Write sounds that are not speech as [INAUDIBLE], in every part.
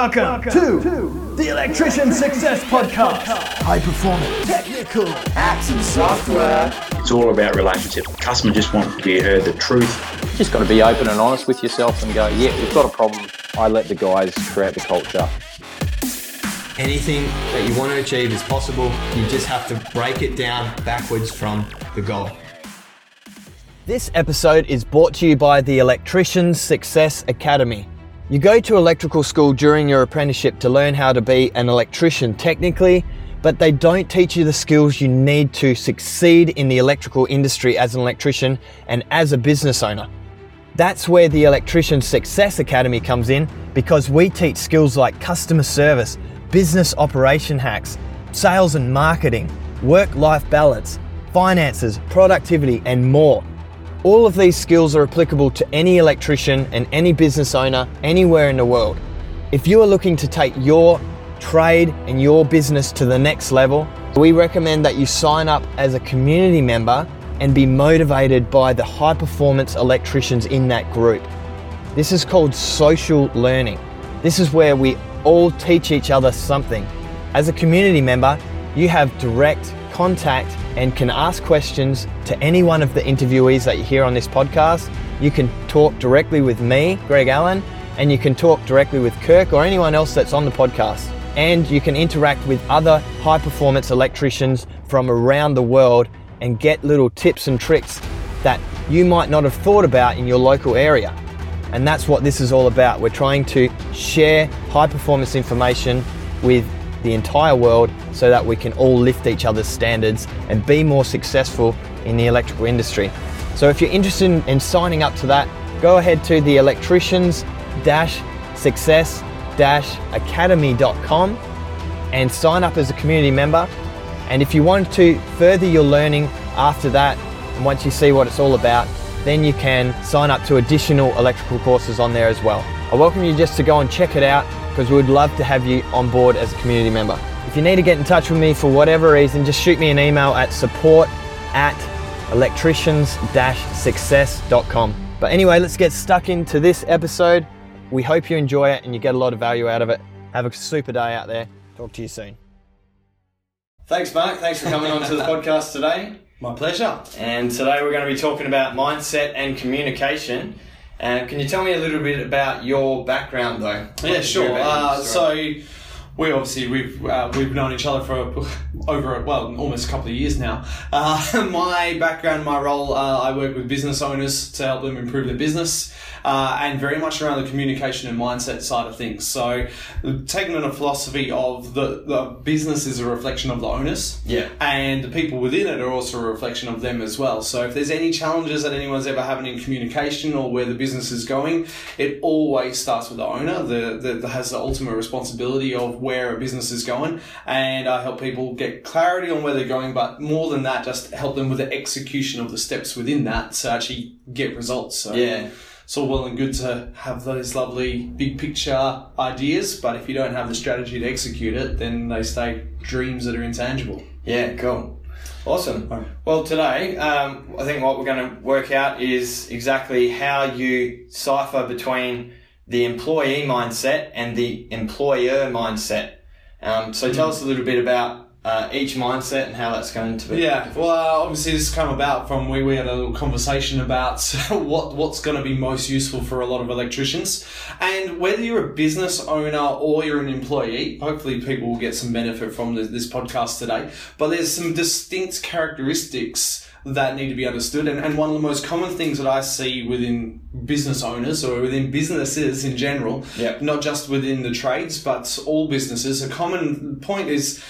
Welcome, to, the Electrician Success Podcast. High performance, technical, apps and software. It's all about relationship. Customer just wants to be heard the truth. You just got to be open and honest with yourself and go, yeah, we've got a problem. I let the guys create the culture. Anything that you want to achieve is possible. You just have to break it down backwards from the goal. This episode is brought to you by the Electrician Success Academy. You go to electrical school during your apprenticeship to learn how to be an electrician technically, but they don't teach you the skills you need to succeed in the electrical industry as an electrician and as a business owner. That's where the Electrician Success Academy comes in because we teach skills like customer service, business operation hacks, sales and marketing, work life balance, finances, productivity, and more. All of these skills are applicable to any electrician and any business owner anywhere in the world. If you are looking to take your trade and your business to the next level, we recommend that you sign up as a community member and be motivated by the high performance electricians in that group. This is called social learning. This is where we all teach each other something. As a community member, you have direct contact and can ask questions to any one of the interviewees that you hear on this podcast. You can talk directly with me, Greg Allen, and you can talk directly with Kirk or anyone else that's on the podcast. And you can interact with other high performance electricians from around the world and get little tips and tricks that you might not have thought about in your local area. And that's what this is all about. We're trying to share high performance information with the entire world so that we can all lift each other's standards and be more successful in the electrical industry. So if you're interested in signing up to that, go ahead to the electricians success academy.com and sign up as a community member. And if you want to further your learning after that, and once you see what it's all about, then you can sign up to additional electrical courses on there as well. I welcome you just to go and check it out because we would love to have you on board as a community member. If you need to get in touch with me for whatever reason, just shoot me an email at support at electricians-success.com. But anyway, let's get stuck into this episode. We hope you enjoy it and you get a lot of value out of it. Have a super day out there. Talk to you soon. Thanks, Mark. Thanks for coming on to the podcast today. My pleasure. And today we're going to be talking about mindset and communication. Uh, can you tell me a little bit about your background, though? Yeah, sure. Uh, so we obviously we've uh, we've known each other for over well almost a couple of years now. Uh, [LAUGHS] my background, my role, uh, I work with business owners to help them improve their business, uh, and very much around the communication and mindset side of things. So, taking on a philosophy of the the business is a reflection of the owners, Yeah. and the people within it are also a reflection of them as well. So, if there's any challenges that anyone's ever having in communication or where the business is going, it always starts with the owner, the, the, that has the ultimate responsibility of where a business is going. And I help people get clarity on where they're going, but more than that, just help them with the execution of the steps within that to actually get results. So Yeah. it's all well and good to have those lovely big picture ideas, but if you don't have the strategy to execute it, then they stay dreams that are intangible. Yeah, cool. Awesome. Well, today, um, I think what we're going to work out is exactly how you cipher between the employee mindset and the employer mindset. Um, so tell us a little bit about uh, each mindset and how that's going to be. Yeah, well, uh, obviously this come about from we, we had a little conversation about [LAUGHS] what what's going to be most useful for a lot of electricians, and whether you're a business owner or you're an employee. Hopefully, people will get some benefit from this, this podcast today. But there's some distinct characteristics that need to be understood, and, and one of the most common things that I see within business owners or within businesses in general, Yep. not just within the trades, but all businesses. A common point is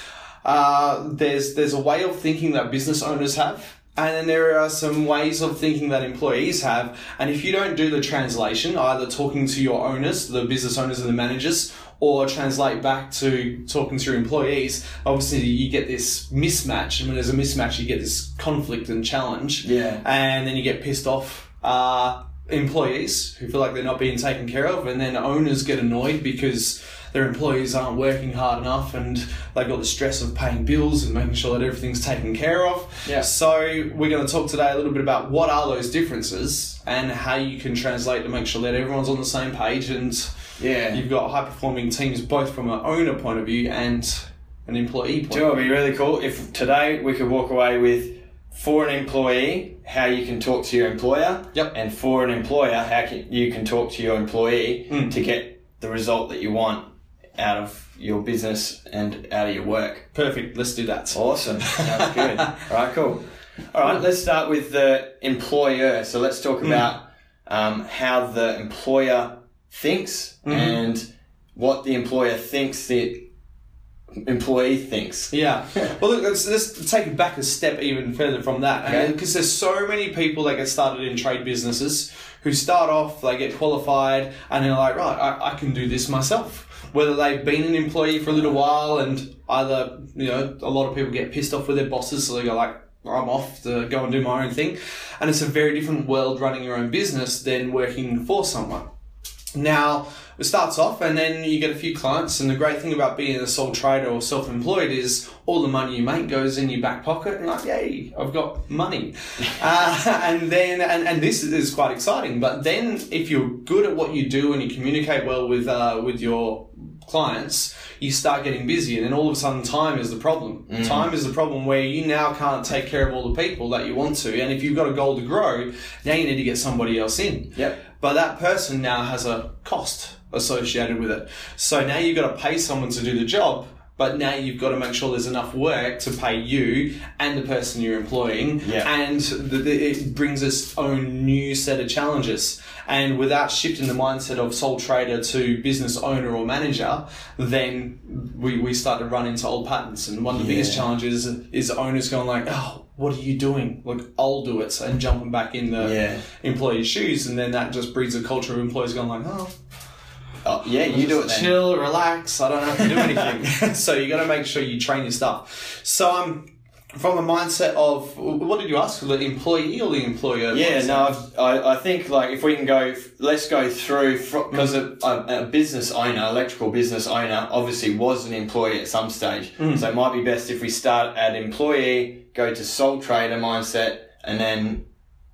uh, there's there's a way of thinking that business owners have, and then there are some ways of thinking that employees have. And if you don't do the translation, either talking to your owners, the business owners and the managers, or translate back to talking to your employees, obviously you get this mismatch. And when there's a mismatch, you get this conflict and challenge. Yeah. And then you get pissed off. Uh, employees who feel like they're not being taken care of, and then owners get annoyed because their employees aren't working hard enough and they've got the stress of paying bills and making sure that everything's taken care of. Yeah. So we're going to talk today a little bit about what are those differences and how you can translate to make sure that everyone's on the same page and Yeah. You've got high performing teams both from an owner point of view and an employee point Do you know what would be really cool? If today we could walk away with for an employee, how you can talk to your employer. Yep. And for an employer, how can, you can talk to your employee hmm. to get the result that you want out of your business and out of your work. Perfect. Let's do that. Awesome. [LAUGHS] Sounds good. All right, cool. All right, let's start with the employer. So let's talk about um, how the employer thinks and what the employer thinks the employee thinks. Yeah. Well, look, let's, let's take it back a step even further from that. Okay. Because there's so many people that get started in trade businesses who start off, they get qualified, and they're like, right, I, I can do this myself. Whether they've been an employee for a little while and either, you know, a lot of people get pissed off with their bosses, so they go like, I'm off to go and do my own thing. And it's a very different world running your own business than working for someone. Now, it starts off and then you get a few clients. And the great thing about being a sole trader or self employed is all the money you make goes in your back pocket and, like, yay, I've got money. [LAUGHS] uh, and then, and, and this is quite exciting. But then, if you're good at what you do and you communicate well with, uh, with your clients, you start getting busy, and then all of a sudden, time is the problem. Time is the problem where you now can't take care of all the people that you want to, and if you've got a goal to grow, now you need to get somebody else in. Yep. But that person now has a cost associated with it. So now you've got to pay someone to do the job, but now you've got to make sure there's enough work to pay you and the person you're employing. Yeah. And the, the, it brings its own new set of challenges. And without shifting the mindset of sole trader to business owner or manager, then we, we start to run into old patterns. And one of the biggest challenges is owners going like, oh, what are you doing? Like, I'll do it. And jumping back in the Yeah. employee's shoes. And then that just breeds a culture of employees going like, oh, Oh, yeah, you do it then. chill, relax. I don't have to do anything. [LAUGHS] so you got to make sure you train your stuff. So I'm. um, from a mindset of what did you ask? The employee or the employer? Yeah, mindset? no, I've, I, I think like if we can go, let's go through because a, a, a business owner, electrical business owner, obviously was an employee at some stage. So it might be best if we start at employee, go to sole trader mindset, and then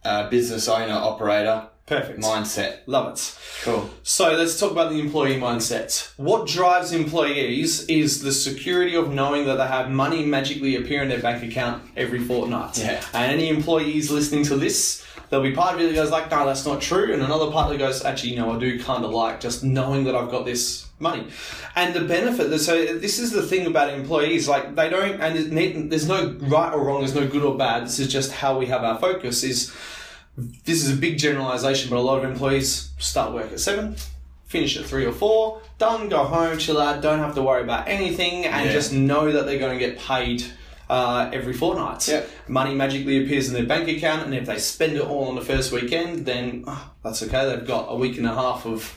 uh, business owner operator Perfect. mindset. Love it. Cool. So let's talk about the employee mindset. What drives employees is the security of knowing that they have money magically appear in their bank account every fortnight. Yeah. And any employees listening to this, there'll be part of you that goes like, no, that's not true. And another part that goes, actually, no, I do kind of like just knowing that I've got this money. And the benefit, that- so this is the thing about employees, like they don't, and there's there's no right or wrong, there's no good or bad. This is just how we have our focus is this is a big generalization, but a lot of employees start work at seven, finish at three or four, done, go home, chill out, don't have to worry about anything, and Yeah. just know that they're going to get paid uh, every fortnight. Yep. Money magically appears in their bank account, and if they spend it all on the first weekend, then oh, that's okay. They've got a week and a half of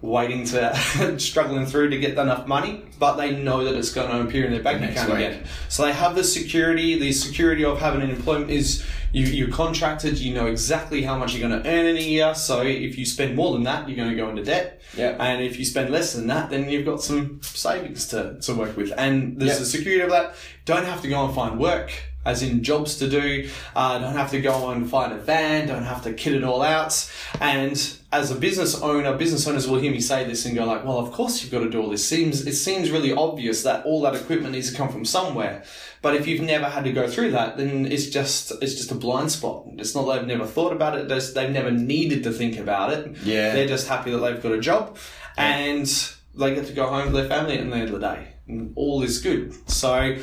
waiting to [LAUGHS] struggling through to get enough money, but they know that it's going to appear in their bank Next account week. again. So they have the security. The security of having an employment is you, you're contracted. You know exactly how much you're going to earn in a year. So if you spend more than that, you're going to go into debt. Yeah. And if you spend less than that, then you've got some savings to, to work with. And there's Yeah. the security of that. Don't have to go and find work. As in jobs to do, uh, don't have to go and find a van, don't have to kit it all out. And as a business owner, business owners will hear me say this and go like, "Well, of course you've got to do all this." Seems it seems really obvious that all that equipment needs to come from somewhere. But if you've never had to go through that, then it's just it's just a blind spot. It's not that they've never thought about it. They've never needed to think about it. Yeah. they're just happy that they've got a job and they get to go home to their family at the end of the day. And all is good. So.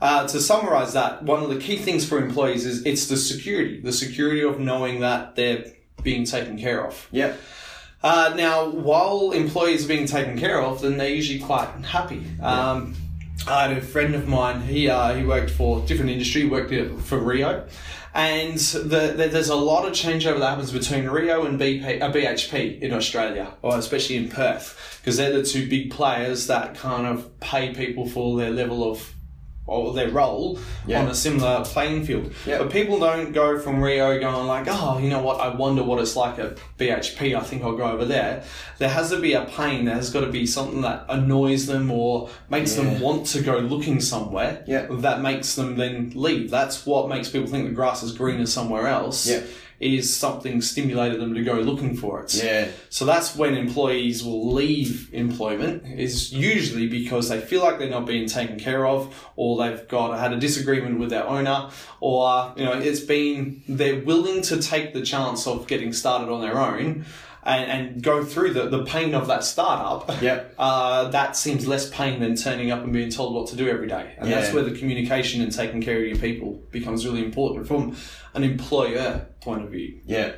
Uh, to summarize that, one of the key things for employees is it's the security, the security of knowing that they're being taken care of. Yep. Uh, now, while employees are being taken care of, then they're usually quite happy. Um, I had a friend of mine. He uh, he worked for different industry. Worked for Rio, and the, the, there's a lot of changeover that happens between Rio and BP, uh, BHP in Australia, or especially in Perth, because they're the two big players that kind of pay people for their level of or their role Yeah. on a similar playing field. Yeah. But people don't go from Rio going like, oh, you know what, I wonder what it's like at BHP, I think I'll go over there. There has to be a pain, there has got to be something that annoys them or makes them want to go looking somewhere Yeah. that makes them then leave. That's what makes people think the grass is greener somewhere else. Yeah. Is something stimulated them to go looking for it. Yeah. So that's when employees will leave employment is usually because they feel like they're not being taken care of or they've got had a disagreement with their owner or you know it's been they're willing to take the chance of getting started on their own and, and go through the, the pain of that startup. Yep. [LAUGHS] Uh, that seems less pain than turning up and being told what to do every day. And that's where the communication and taking care of your people becomes really important from an employer point of view. Yeah.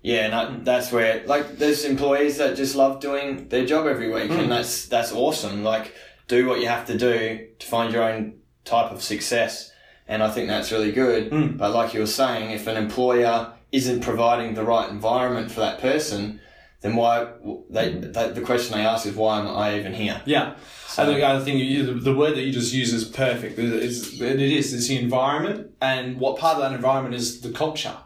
Yeah, and that, that's where like there's employees that just love doing their job every week, and that's that's awesome. Like, do what you have to do to find your own type of success, and I think that's really good. But like you were saying, if an employer isn't providing the right environment for that person, then why they, they the question they ask is why am I even here? Yeah. I think I think you, the, the word that you just use is perfect. It is, it is it's the environment, and what part of that environment is the culture.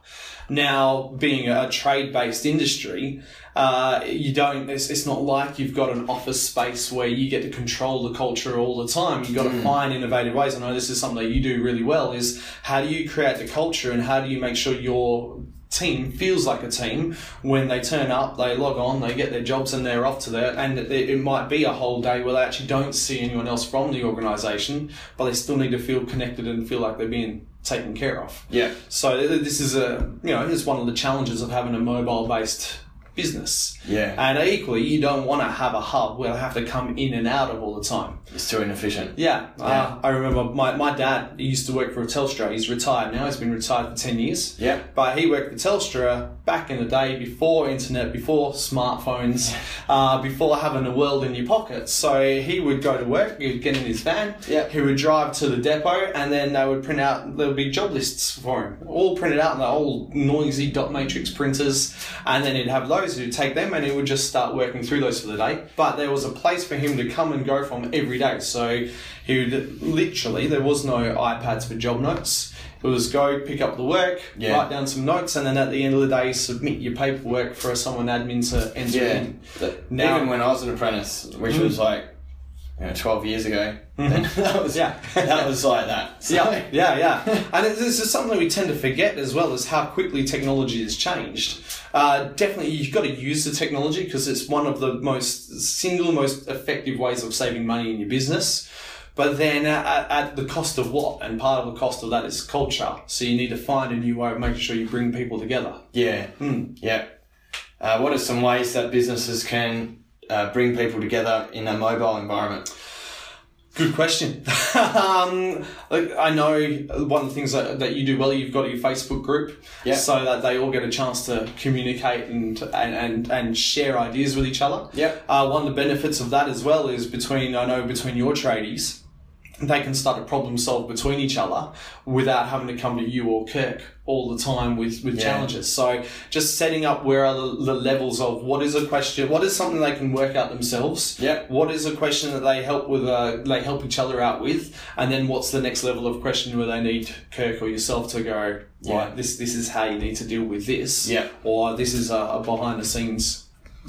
Now, being a trade based industry, uh, you don't. It's, it's not like you've got an office space where you get to control the culture all the time. You've got to find innovative ways. I know this is something that you do really well. Is how do you create the culture and how do you make sure your team feels like a team when they turn up, they log on, they get their jobs, and they're off to there. And it, it might be a whole day where they actually don't see anyone else from the organisation, but they still need to feel connected and feel like they're being taken care of. Yeah. So this is a you know it's one of the challenges of having a mobile based business. Yeah. And equally, you don't want to have a hub where they have to come in and out of all the time. It's too inefficient. Yeah, Uh, I remember my, my dad he used to work for Telstra. He's retired now. He's been retired for 10 years. Yeah. But he worked for Telstra back in the day before internet, before smartphones, uh, before having the world in your pocket. So he would go to work, he would get in his van, Yeah. he would drive to the depot, and then they would print out, there would be job lists for him, all printed out in the old noisy dot matrix printers. And then he'd have those, he'd take them, and he would just start working through those for the day. But there was a place for him to come and go from every day. So he literally, there was no iPads for job notes. It was go pick up the work, Yeah. write down some notes, and then at the end of the day, submit your paperwork for someone admin to enter Yeah. in. Now- Even when I was an apprentice, which was like you know, 12 years ago, then [LAUGHS] that was Yeah. that was like that. [LAUGHS] So, Yeah, yeah, yeah. And it- this is something we tend to forget as well is how quickly technology has changed. Uh, definitely, you've got to use the technology because it's one of the most single most effective ways of saving money in your business. But then at, at the cost of what? And part of the cost of that is culture. So you need to find a new way of making sure you bring people together. Yeah. Yeah. Uh, what are some ways that businesses can uh, bring people together in a mobile environment? Good question. [LAUGHS] um, I know one of the things that, that you do well, you've got your Facebook group, Yeah. so that they all get a chance to communicate and and, and, and share ideas with each other. Yep. Uh, one of the benefits of that as well is between I know between your tradies, they can start to problem solve between each other without having to come to you or Kirk all the time with, with Yeah. challenges. So just setting up where are the, the levels of what is a question, what is something they can work out themselves. Yep. What is a question that they help with? Uh, they help each other out with, and then what's the next level of question where they need Kirk or yourself to go. Yeah. This this is how you need to deal with this. Yeah. Or this is a, a behind the scenes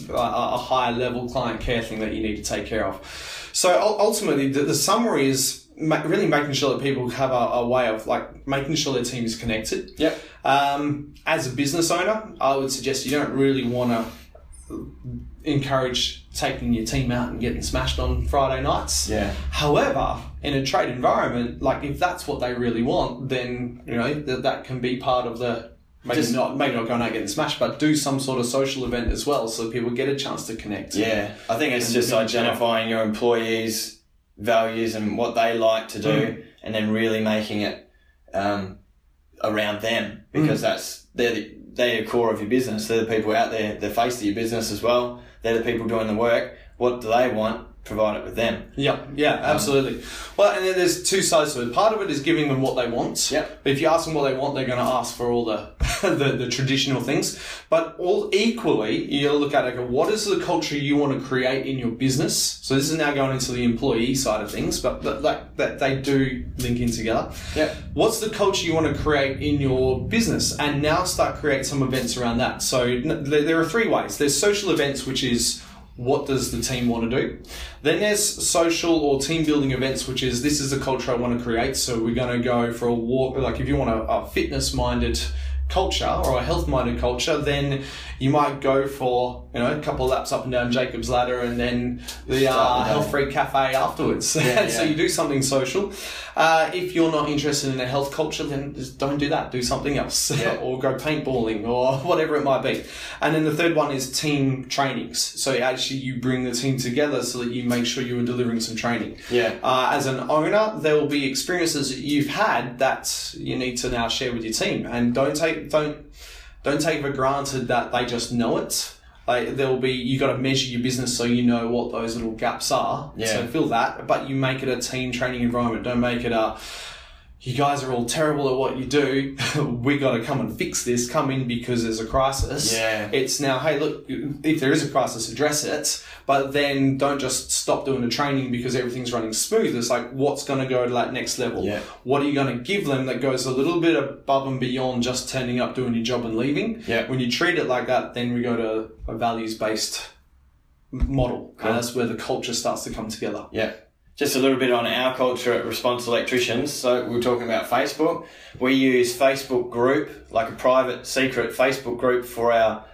a, a higher level client care thing that you need to take care of. So ultimately, the, the summary is really making sure that people have a, a way of like making sure their team is connected. Yep. Um, as a business owner, I would suggest you don't really want to encourage taking your team out and getting smashed on Friday nights. Yeah. However, in a trade environment, like if that's what they really want, then you know that that can be part of the maybe Just- not maybe not going out getting smashed, but do some sort of social event as well, so people get a chance to connect. Yeah. I think it's just bring each other. identifying your employees' values and what they like to do, and then really making it um, around them because that's they're the, they're the core of your business. They're the people out there, they're the face of your business as well. They're the people doing the work. What do they want? Provide it with them. Yeah, yeah, um, absolutely. Well, and then there's two sides to it. Part of it is giving them what they want. Yep. But if you ask them what they want, they're going to ask for all the, [LAUGHS] the the traditional things. But all equally, you look at go, What is the culture you want to create in your business? So this is now going into the employee side of things, but that that, that they do link in together. Yep. What's the culture you want to create in your business? And now start create some events around that. So there are three ways. There's social events, which is what does the team want to do? Then there's social or team building events, which is this is the culture I want to create. So we're going to go for a walk. Like if you want a, a fitness minded culture or a health minded culture, then you might go for you know a couple of laps up and down Jacob's ladder and then the uh, Start the day. health free cafe afterwards. [LAUGHS] so yeah. you do something social. Uh, if you're not interested in a health culture, then just don't do that. Do something else, [LAUGHS] Yeah. or go paintballing or [LAUGHS] whatever it might be. And then the third one is team trainings. So actually, you bring the team together so that you make sure you are delivering some training. Yeah. Uh, as an owner, there will be experiences that you've had that you need to now share with your team, and don't take don't don't take for granted that they just know it. Like there will be you got to measure your business so you know what those little gaps are. Yeah. So fill that, but you make it a team training environment. Don't make it a you guys are all terrible at what you do. [LAUGHS] we got to come and fix this. Come in because there's a crisis. Yeah. It's now, hey, look, if there is a crisis, address it. But then don't just stop doing the training because everything's running smooth. It's like, what's going to go to that next level? Yeah. What are you going to give them that goes a little bit above and beyond just turning up, doing your job, and leaving? Yeah. When you treat it like that, then we go to a values based model. And that's where the culture starts to come together. Yeah. Just a little bit on our culture at Response Electricians. So we're talking about Facebook. We use Facebook group, like a private, secret Facebook group for our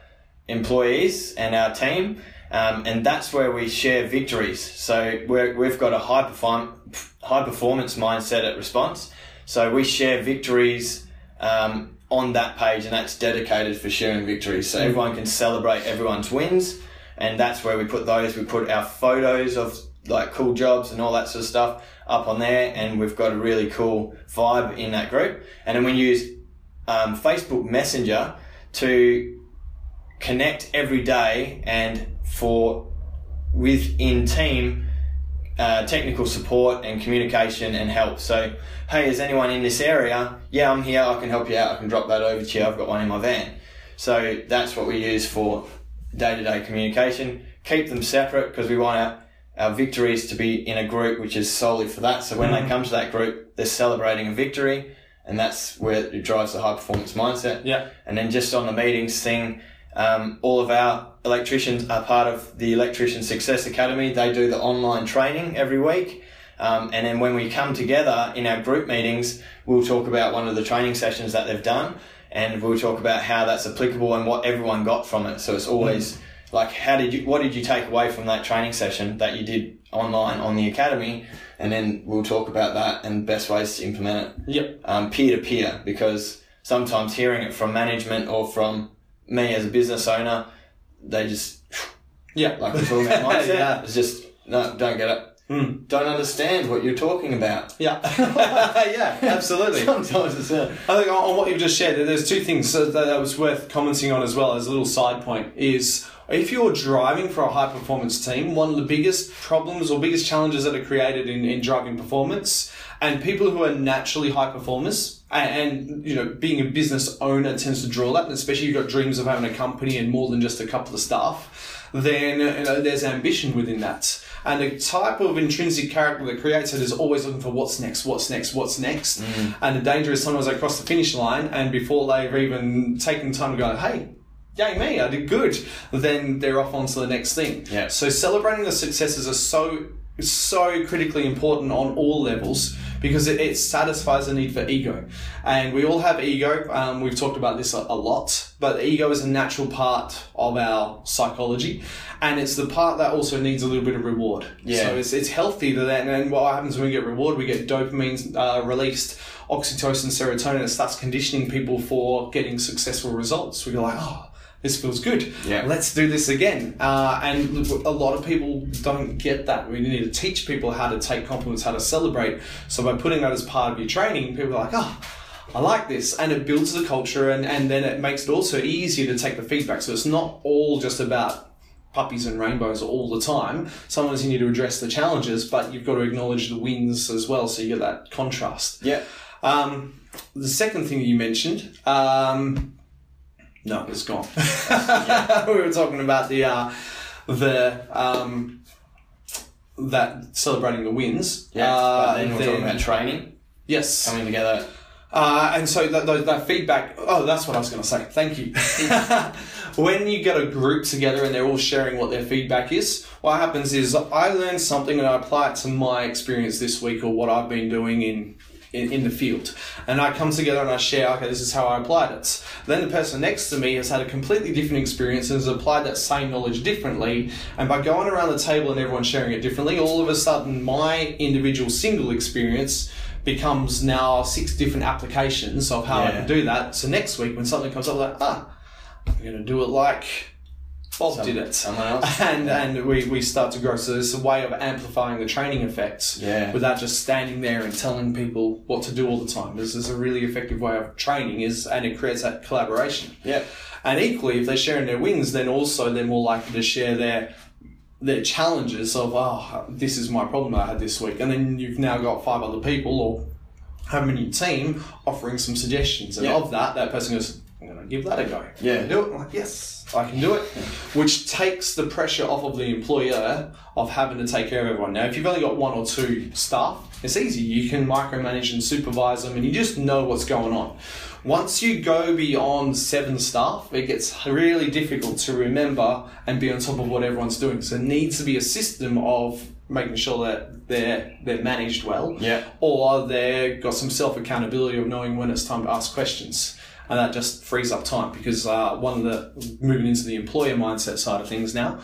employees and our team. Um, and that's where we share victories. So we're, we've got a high perform, high performance mindset at Response. So we share victories um, on that page, and that's dedicated for sharing victories. So everyone can celebrate everyone's wins, and that's where we put those. We put our photos of like cool jobs and all that sort of stuff up on there, and we've got a really cool vibe in that group. And then we use um, Facebook Messenger to connect every day and for within team uh, technical support and communication and help. So, hey, is anyone in this area? Yeah, I'm here. I can help you out. I can drop that over to you. I've got one in my van. So that's what we use for day-to-day communication. Keep them separate because we want our, our victories to be in a group which is solely for that. So when they come to that group, they're celebrating a victory, and that's where it drives the high performance mindset. Yeah. And then just on the meetings thing, um, all of our electricians are part of the Electrician Success Academy. They do the online training every week. Um, and then when we come together in our group meetings, we'll talk about one of the training sessions that they've done and we'll talk about how that's applicable and what everyone got from it. So it's always like, how did you, what did you take away from that training session that you did online on the academy? And then we'll talk about that and best ways to implement it Yep. um, peer to peer because sometimes hearing it from management or from me as a business owner, they just Yeah. [LAUGHS] like we're talking about mindset. Yeah. It's just no, don't get it. Hmm. Don't understand what you're talking about. Yeah. [LAUGHS] yeah, absolutely. Sometimes it's a, I think on what you've just shared, there's two things that that was worth commenting on as well as a little side point is if you're driving for a high performance team, one of the biggest problems or biggest challenges that are created in, in driving performance and people who are naturally high performers and, and you know being a business owner tends to draw that, and especially if you've got dreams of having a company and more than just a couple of staff, then you know, there's ambition within that. And the type of intrinsic character that creates it is always looking for what's next, what's next, what's next. Mm. And the danger is sometimes they cross the finish line and before they've even taken time to go, hey, yay me, I did good, then they're off onto the next thing. Yeah. So celebrating the successes are so so critically important on all levels because it, it satisfies the need for ego. And we all have ego. Um, we've talked about this a, a lot, but ego is a natural part of our psychology. And it's the part that also needs a little bit of reward. Yeah. So it's, it's healthy to then, and what happens when we get reward? We get dopamine uh, released, oxytocin, serotonin. It starts conditioning people for getting successful results. We go like, oh, this feels good. Yeah. Let's do this again. Uh, and a lot of people don't get that. We need to teach people how to take compliments, how to celebrate. So by putting that as part of your training, people are like, oh, I like this. And it builds the culture and, and then it makes it also easier to take the feedback. So it's not all just about puppies and rainbows all the time. Sometimes you need to address the challenges, but you've got to acknowledge the wins as well. So you get that contrast. yeah. Um, the second thing that you mentioned, um, no, it's gone. [LAUGHS] we were talking about the uh, the um, that celebrating the wins. Yeah. Uh, but then we're talking about training, yes, coming together. uh, and so that, that, that feedback, oh, that's what I was going to say. Thank you. [LAUGHS] when you get a group together and they're all sharing what their feedback is, what happens is I learn something and I apply it to my experience this week or what I've been doing in in, in the field. And I come together and I share, okay, this is how I applied it. Then the person next to me has had a completely different experience and has applied that same knowledge differently. And by going around the table and everyone sharing it differently, all of a sudden my individual single experience becomes now six different applications of how I can do that. So next week when something comes up, I'm like, ah, I'm going to do it like Bob Some- did it. someone else. [LAUGHS] And, and we, we start to grow. So it's a way of amplifying the training effects Yeah. without just standing there and telling people what to do all the time. This is a really effective way of training is, and it creates that collaboration. Yeah. And equally, if they're sharing their wins, then also they're more likely to share their their challenges of, oh, this is my problem I had this week. And then you've now got five other people or them in your team offering some suggestions. And Yeah. of that, that person goes, I'm going to give that a go. Yeah. Do it? I'm like, yes, I can do it. Which takes the pressure off of the employer of having to take care of everyone. Now, if you've only got one or two staff, it's easy. You can micromanage and supervise them and you just know what's going on. Once you go beyond seven staff, it gets really difficult to remember and be on top of what everyone's doing. So it needs to be a system of making sure that they're they're managed well, Yeah. or they've got some self accountability of knowing when it's time to ask questions. And that just frees up time because uh, one of the moving into the employer mindset side of things now,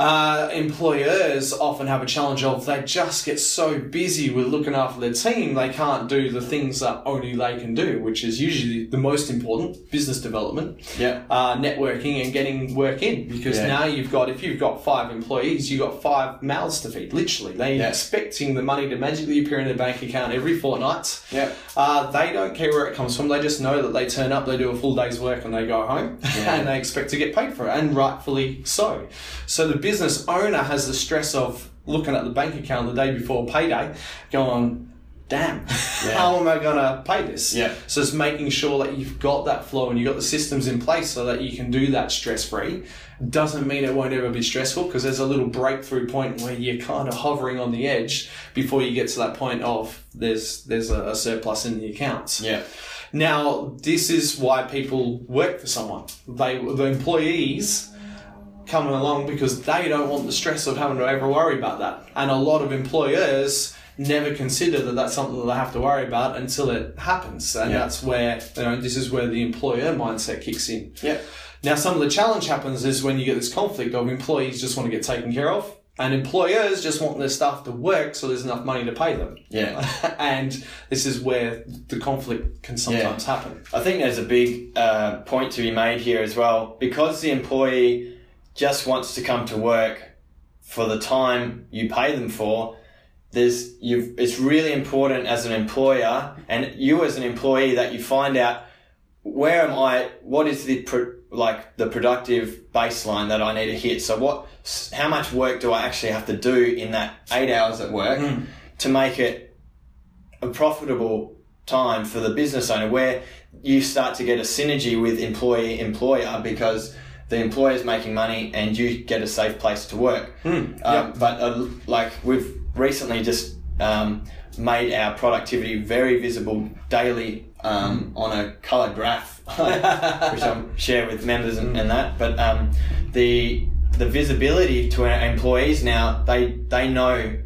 uh, employers often have a challenge of they just get so busy with looking after their team they can't do the things that only they can do, which is usually the most important business development, Yeah. uh, networking, and getting work in. Because Yeah. now you've got if you've got five employees, you've got five mouths to feed. Literally, they're Yeah. expecting the money to magically appear in their bank account every fortnight. Yeah. Uh, they don't care where it comes from. They just know that they turn up, they do a full day's work, and they go home, [LAUGHS] and they expect to get paid for it, and rightfully so. So the business owner has the stress of looking at the bank account the day before payday, going, "Damn, how am I going to pay this?" Yeah. So it's making sure that you've got that flow and you've got the systems in place so that you can do that stress free. Doesn't mean it won't ever be stressful because there's a little breakthrough point where you're kind of hovering on the edge before you get to that point of there's there's a, a surplus in the accounts. Yeah. Now this is why people work for someone. They the employees coming along because they don't want the stress of having to ever worry about that. And a lot of employers never consider that that's something that they have to worry about until it happens. And Yeah. that's where, you know, this is where the employer mindset kicks in. Yeah. Now, some of the challenge happens is when you get this conflict of employees just want to get taken care of and employers just want their staff to work so there's enough money to pay them. Yeah. [LAUGHS] and this is where the conflict can sometimes happen. I think there's a big uh, point to be made here as well. Because the employee just wants to come to work for the time you pay them for, there's you've it's really important as an employer and you as an employee that you find out where am I what is the pro, like the productive baseline that I need to hit? So what how much work do I actually have to do in that 8 hours at work hmm. to make it a profitable time for the business owner where you start to get a synergy with employee employer because the employer is making money and you get a safe place to work. Um, But uh, like we've recently just um, made our productivity very visible daily um, on a colored graph, [LAUGHS] which I'll share with members and, and that. But um, the the visibility to our employees now, they they know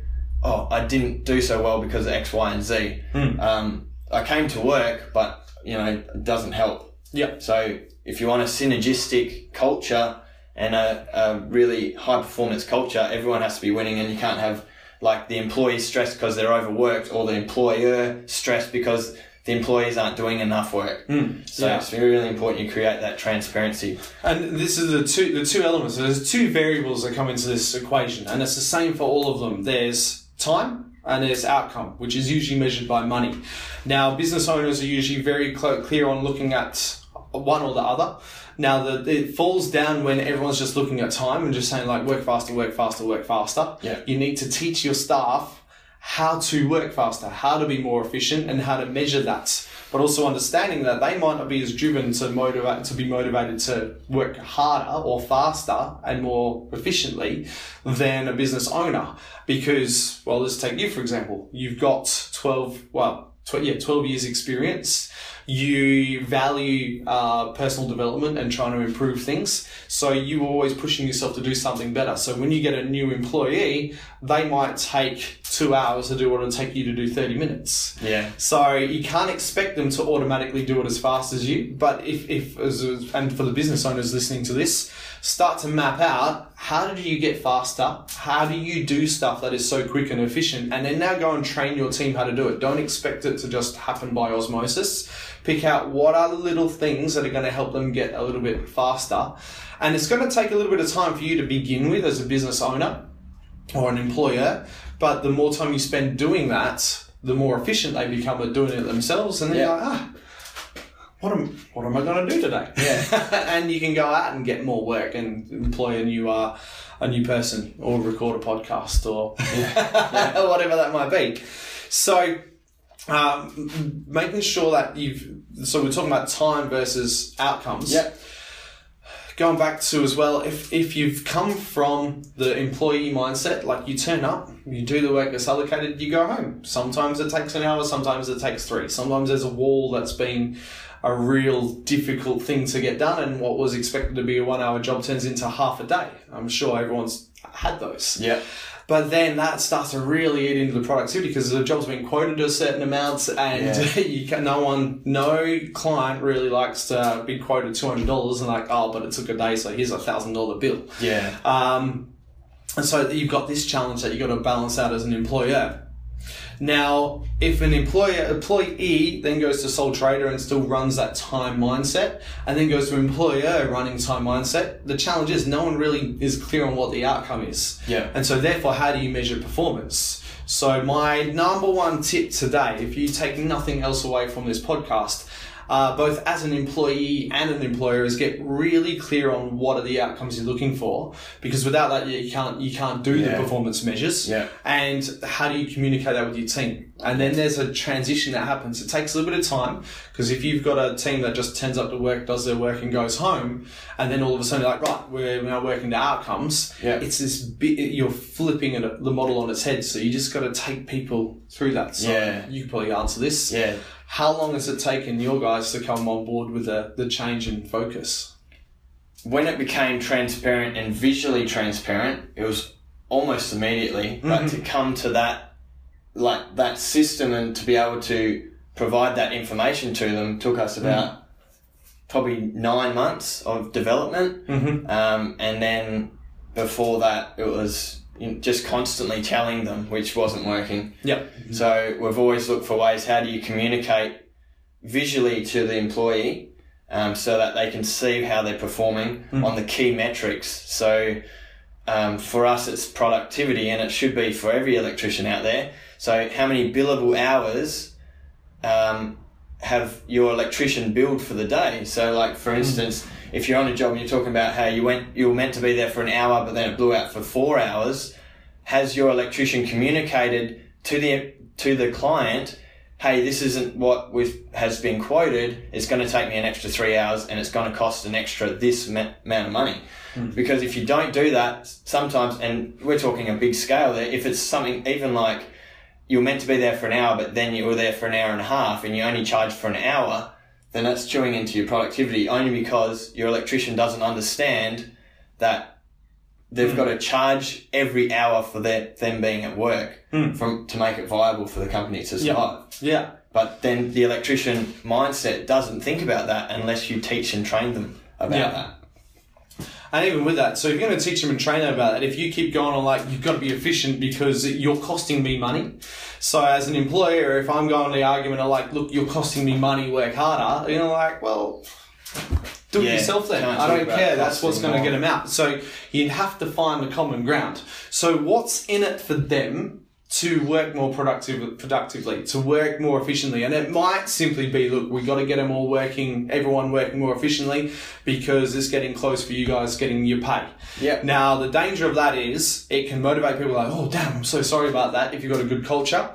oh, I didn't do so well because of X, Y, and Z. Um, I came to work, but you know, it doesn't help. Yep. So if you want a synergistic culture and a, a really high performance culture, everyone has to be winning, and you can't have like the employees stressed because they're overworked, or the employer stressed because the employees aren't doing enough work. Hmm. So yeah. it's really important you create that transparency. And this is the two the two elements. There's two variables that come into this equation, and it's the same for all of them. There's time and there's outcome, which is usually measured by money. Now, business owners are usually very clear on looking at one or the other. Now, the, it falls down when everyone's just looking at time and just saying like work faster, work faster, work faster. Yeah. You need to teach your staff how to work faster, how to be more efficient, and how to measure that. But also understanding that they might not be as driven to motivate to be motivated to work harder or faster and more efficiently than a business owner. Because, well, let's take you for example. You've got twelve, well, tw- yeah, twelve years experience. You value uh, personal development and trying to improve things. So you are always pushing yourself to do something better. So when you get a new employee, they might take two hours to do what it'll take you to do 30 minutes. Yeah. So you can't expect them to automatically do it as fast as you. But if, if as, and for the business owners listening to this, start to map out how do you get faster? How do you do stuff that is so quick and efficient? And then now go and train your team how to do it. Don't expect it to just happen by osmosis. Pick out what are the little things that are going to help them get a little bit faster. And it's going to take a little bit of time for you to begin with as a business owner or an employer. But the more time you spend doing that, the more efficient they become at doing it themselves. And then Yeah. you're like, ah, what am, what am I going to do today? Yeah. [LAUGHS] and you can go out and get more work and employ a new, uh, a new person or record a podcast or [LAUGHS] whatever that might be. So, um, making sure that you've, so we're talking about time versus outcomes Yep. going back to as well, if, if you've come from the employee mindset, like you turn up, you do the work that's allocated, you go home. Sometimes it takes an hour, sometimes it takes three. Sometimes there's a wall that's been a real difficult thing to get done, and what was expected to be a one hour job turns into half a day. I'm sure everyone's had those. Yeah. But then that starts to really eat into the productivity because the job's been quoted to a certain amount, and Yeah. [LAUGHS] you can, no one, no client really likes to be quoted two hundred dollars and like, oh, but it took a day, so here's a thousand dollar bill. Yeah. Um, and so you've got this challenge that you've got to balance out as an employer. Now, if an employer employee then goes to sole trader and still runs that time mindset, and then goes to employer running time mindset, the challenge is no one really is clear on what the outcome is. Yeah. And so, therefore, how do you measure performance? So, my number one tip today, if you take nothing else away from this podcast, uh, both as an employee and an employer, is get really clear on what are the outcomes you're looking for. Because without that, you can't you can't do the performance measures. Yeah. And how do you communicate that with your team? And then there's a transition that happens. It takes a little bit of time because if you've got a team that just turns up to work, does their work, and goes home, and then all of a sudden you're like, right, we're now working to outcomes. Yeah. It's this bit, you're flipping it, the model on its head. So you just got to take people through that. So Yeah. you could probably answer this. Yeah. How long has it taken your guys to come on board with the, the change in focus? when it became transparent and visually transparent, it was almost immediately. But to come to that, like that system and to be able to provide that information to them took us about probably nine months of development. Mm-hmm. Um, and then before that, it was just constantly telling them, which wasn't working. Yep. So we've always looked for ways how do you communicate visually to the employee um, so that they can see how they're performing on the key metrics. So um, for us, it's productivity, and it should be for every electrician out there. So how many billable hours um, have your electrician billed for the day? So like for instance, if you're on a job and you're talking about how you went, you were meant to be there for an hour, but then it blew out for four hours has your electrician communicated to the to the client, hey, this isn't what we've, has been quoted. It's going to take me an extra three hours, and it's going to cost an extra this ma- amount of money. Hmm. Because if you don't do that, sometimes, and we're talking a big scale there. If it's something even like you're meant to be there for an hour, but then you were there for an hour and a half, and you only charge for an hour, then that's chewing into your productivity. Only because your electrician doesn't understand that they've hmm. got to charge every hour for their, them being at work hmm. from to make it viable for the company to survive. Yeah. But then the electrician mindset doesn't think about that unless you teach and train them about Yeah. that. And even with that, so if you're going to teach them and train them about that, if you keep going on like, you've got to be efficient because you're costing me money. So as an employer, if I'm going to the argument of like, look, you're costing me money, work harder, you're like, well, do it Yeah, yourself then. I don't care. That's what's going to get them out. So you have to find the common ground. So what's in it for them to work more productive, productively, to work more efficiently? And it might simply be, look, we got to get them all working, everyone working more efficiently because it's getting close for you guys getting your pay. Yeah. Now, the danger of that is it can motivate people like, oh, damn, I'm so sorry about that if you've got a good culture.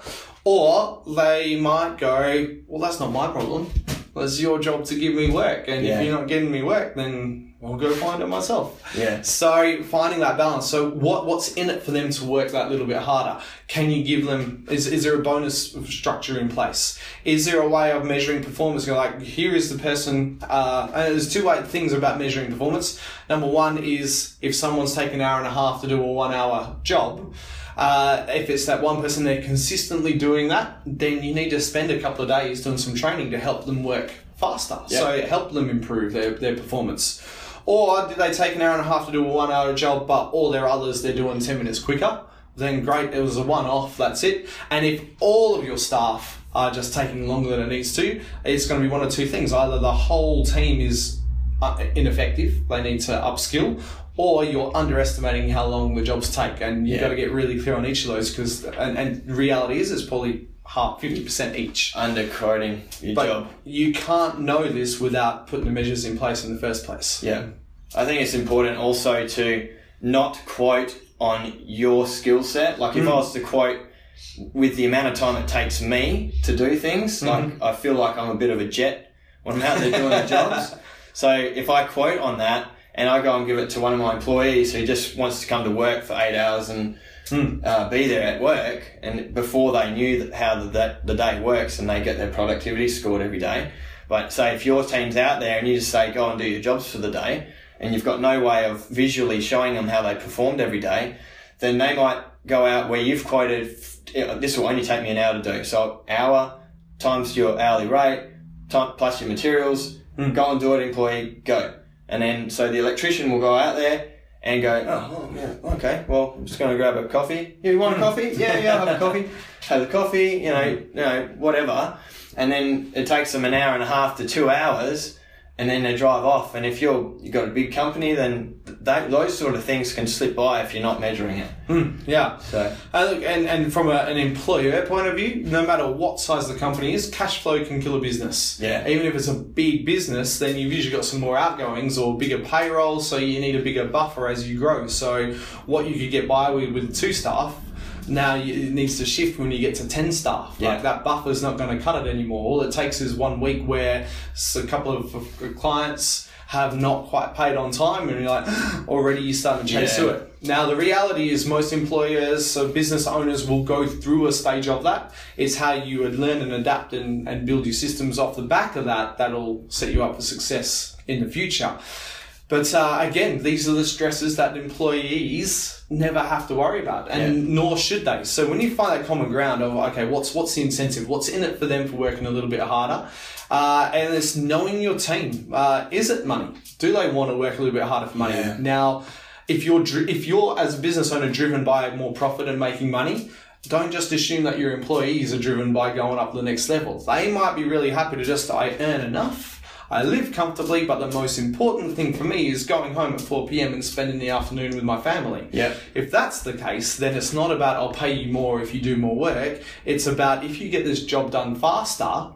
Or they might go, well, that's not my problem. It's your job to give me work. And Yeah. if you're not getting me work, then I'll go find it myself. Yeah. So finding that balance. So what what's in it for them to work that little bit harder? Can you give them? Is is there a bonus structure in place? Is there a way of measuring performance? You're like, here is the person. Uh, and there's two way things about measuring performance. Number one is if someone's taken an hour and a half to do a one hour job. Uh, if it's that one person they're consistently doing that, then you need to spend a couple of days doing some training to help them work faster. So help them improve their, their performance. Or did they take an hour and a half to do a one hour job, but all their others they're doing 10 minutes quicker? Then great, it was a one off, that's it. And if all of your staff are just taking longer than it needs to, it's going to be one of two things. Either the whole team is uh, ineffective, they need to upskill, or you're underestimating how long the jobs take. And you've Yeah. got to get really clear on each of those because, and, and reality is, it's probably half, 50% mm. each. Underquoting your But job. you can't know this without putting the measures in place in the first place. Yeah. I think it's important also to not quote on your skill set. Like if mm. I was to quote with the amount of time it takes me to do things, mm-hmm. like I feel like I'm a bit of a jet when I'm out there doing the jobs. [LAUGHS] So if I quote on that and I go and give it to one of my employees who just wants to come to work for eight hours and uh, be there at work, and before they knew that how the, that the day works, and they get their productivity scored every day. But say if your team's out there and you just say go and do your jobs for the day, and you've got no way of visually showing them how they performed every day, then they might go out where you've quoted this will only take me an hour to do. So hour times your hourly rate time, plus your materials, go and do it, employee, go. And then so the electrician will go out there and go, oh, oh, yeah, okay, well, I'm just going to grab a coffee. You want a hmm. coffee? Yeah, yeah, I'll have a [LAUGHS] coffee. Have a coffee, you know, hmm. you know, whatever. And then it takes them an hour and a half to two hours, and then they drive off. And if you're you've got a big company, then that, those sort of things can slip by if you're not measuring it. Yeah. So Uh, look, and, and from a, an employer point of view, no matter what size the company is, cash flow can kill a business. Yeah. Even if it's a big business, then you've usually got some more outgoings or bigger payroll, so you need a bigger buffer as you grow. So what you could get by with with two staff, now you, it needs to shift when you get to 10 staff. Yeah. Like that buffer's not going to cut it anymore. All it takes is one week where a couple of clients have not quite paid on time and you're like, [GASPS] already you start to chase Yeah. to it. Now, the reality is most employers, so business owners will go through a stage of that. It's how you would learn and adapt and, and build your systems off the back of that that'll set you up for success in the future. But uh, again, these are the stresses that employees never have to worry about, and nor should they. So when you find that common ground of okay, what's what's the incentive? What's in it for them for working a little bit harder? Uh, and it's knowing your team. Uh, is it money? Do they want to work a little bit harder for money? Yeah. Now, if you're if you're as a business owner driven by more profit and making money, don't just assume that your employees are driven by going up the next level. They might be really happy to just I earn enough. I live comfortably, but the most important thing for me is going home at 4 p.m. and spending the afternoon with my family. Yeah. If that's the case, then it's not about I'll pay you more if you do more work. It's about if you get this job done faster,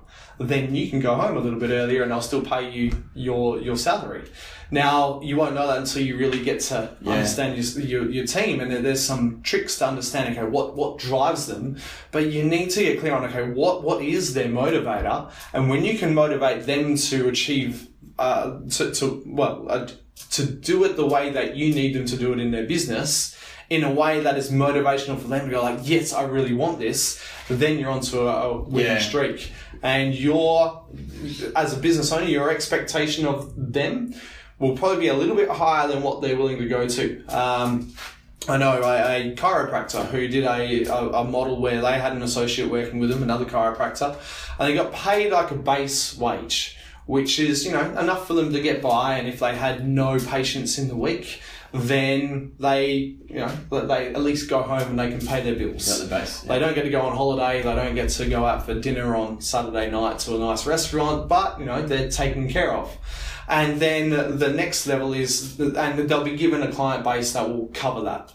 then you can go home a little bit earlier and I'll still pay you your your salary. Now you won't know that until you really get to understand your, your your team, and there- there's some tricks to understand. Okay, what what drives them, but you need to get clear on okay what what is their motivator, and when you can motivate them to achieve uh, to, to well uh, to do it the way that you need them to do it in their business in a way that is motivational for them to go like yes i really want this then you're onto a, a winning Yeah. streak and your as a business owner your expectation of them will probably be a little bit higher than what they're willing to go to um, I know a, a chiropractor who did a, a, a model where they had an associate working with them, another chiropractor, and they got paid like a base wage, which is, you know, enough for them to get by. And if they had no patients in the week, then they, you know, they at least go home and they can pay their bills. Got the base, They don't get to go on holiday. They don't get to go out for dinner on Saturday night to a nice restaurant, but you know they're taken care of. And then the next level is, and they'll be given a client base that will cover that.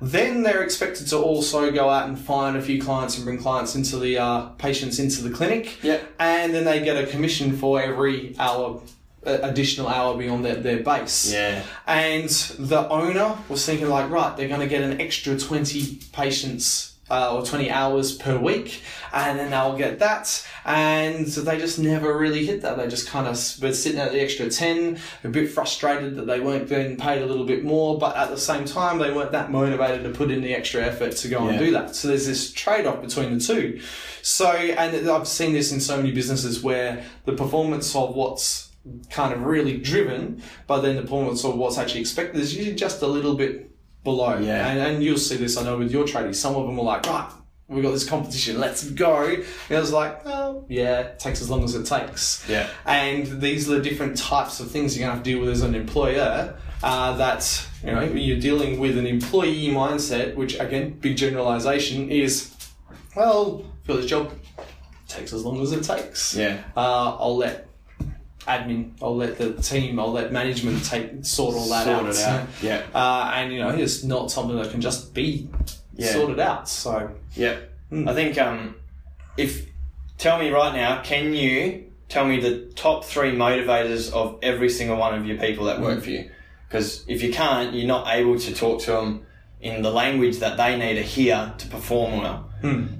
Then they're expected to also go out and find a few clients and bring clients into the uh, patients into the clinic. Yep. And then they get a commission for every hour, additional hour beyond their, their base. Yeah. And the owner was thinking like, right, they're going to get an extra 20 patients uh, or 20 hours per week, and then they'll get that. And they just never really hit that. They just kind of were sitting at the extra 10, a bit frustrated that they weren't being paid a little bit more, but at the same time, they weren't that motivated to put in the extra effort to go and do that. So there's this trade off between the two. So, and I've seen this in so many businesses where the performance of what's kind of really driven, but then the performance of what's actually expected is usually just a little bit below. Yeah. And, and you'll see this, I know, with your tradies. Some of them are like, right, we got this competition, let's go. And I was like, oh, yeah, it takes as long as it takes. Yeah. And these are the different types of things you're going to have to deal with as an employer. Uh, that you know you're dealing with an employee mindset, which again, big generalization is, well, for this job, takes as long as it takes. Yeah. Uh, I'll let admin, I'll let the team, I'll let management take sort all that Sort out. it out. [LAUGHS] Yeah. Uh, and you know, it's not something that can just be Yeah. sorted out. So Yeah. I think um, if tell me right now, can you tell me the top three motivators of every single one of your people that work for you? Because if you can't, you're not able to talk to them in the language that they need to hear to perform well.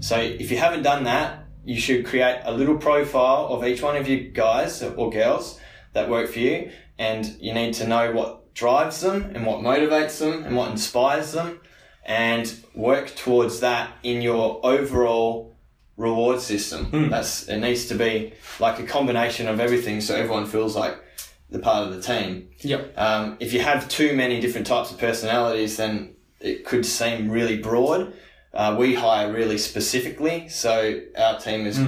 So if you haven't done that, you should create a little profile of each one of you guys or girls that work for you, and you need to know what drives them and what motivates them and what inspires them, and work towards that in your overall reward system. That's it needs to be like a combination of everything, so everyone feels like the part of the team. yep. Um, if you have too many different types of personalities, then it could seem really broad. Uh, we hire really specifically, so our team is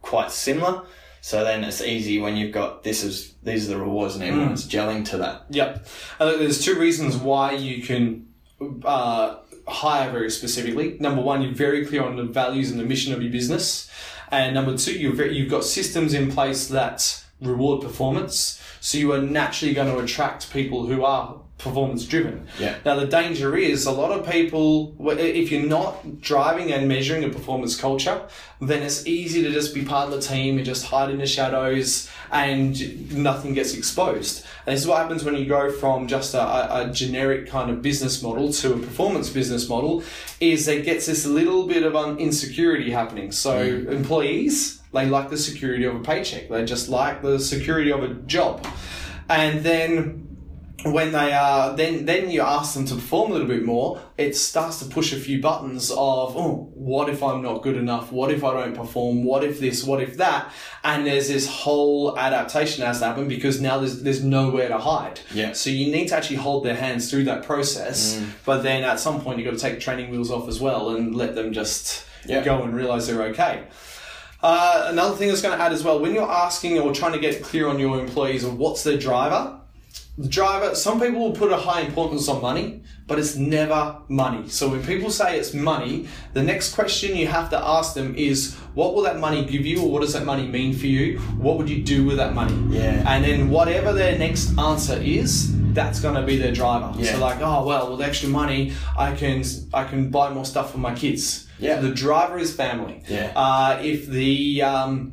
quite similar. So then it's easy when you've got this is these are the rewards and everyone's gelling to that. Yep. Think there's two reasons why you can uh, hire very specifically. Number one, you're very clear on the values and the mission of your business, and number two, you're very, you've got systems in place that reward performance. So you are naturally going to attract people who are performance driven. Yeah. Now the danger is a lot of people, if you're not driving and measuring a performance culture, then it's easy to just be part of the team and just hide in the shadows and nothing gets exposed. And this is what happens when you go from just a, a, generic kind of business model to a performance business model is it gets this little bit of un- insecurity happening. So mm. employees, they like the security of a paycheck. They just like the security of a job. And then when they are then then you ask them to perform a little bit more it starts to push a few buttons of oh what if i'm not good enough? What if i don't perform? What if this? What if that? And there's this whole adaptation has to happen because now there's there's nowhere to hide. Yeah. so you need to actually hold their hands through that process but then at some point you've got to take training wheels off as well and let them just Yeah. go and realize they're okay. Uh, another thing that's going to add as well when you're asking or trying to get clear on your employees of what's their driver the driver, some people will put a high importance on money, but it's never money. So when people say it's money, the next question you have to ask them is, what will that money give you, or what does that money mean for you? What would you do with that money? Yeah. And then whatever their next answer is, that's going to be their driver. Yeah. So like, oh well, with extra money, I can I can buy more stuff for my kids. Yeah. The driver is family. Yeah. Uh, if the um,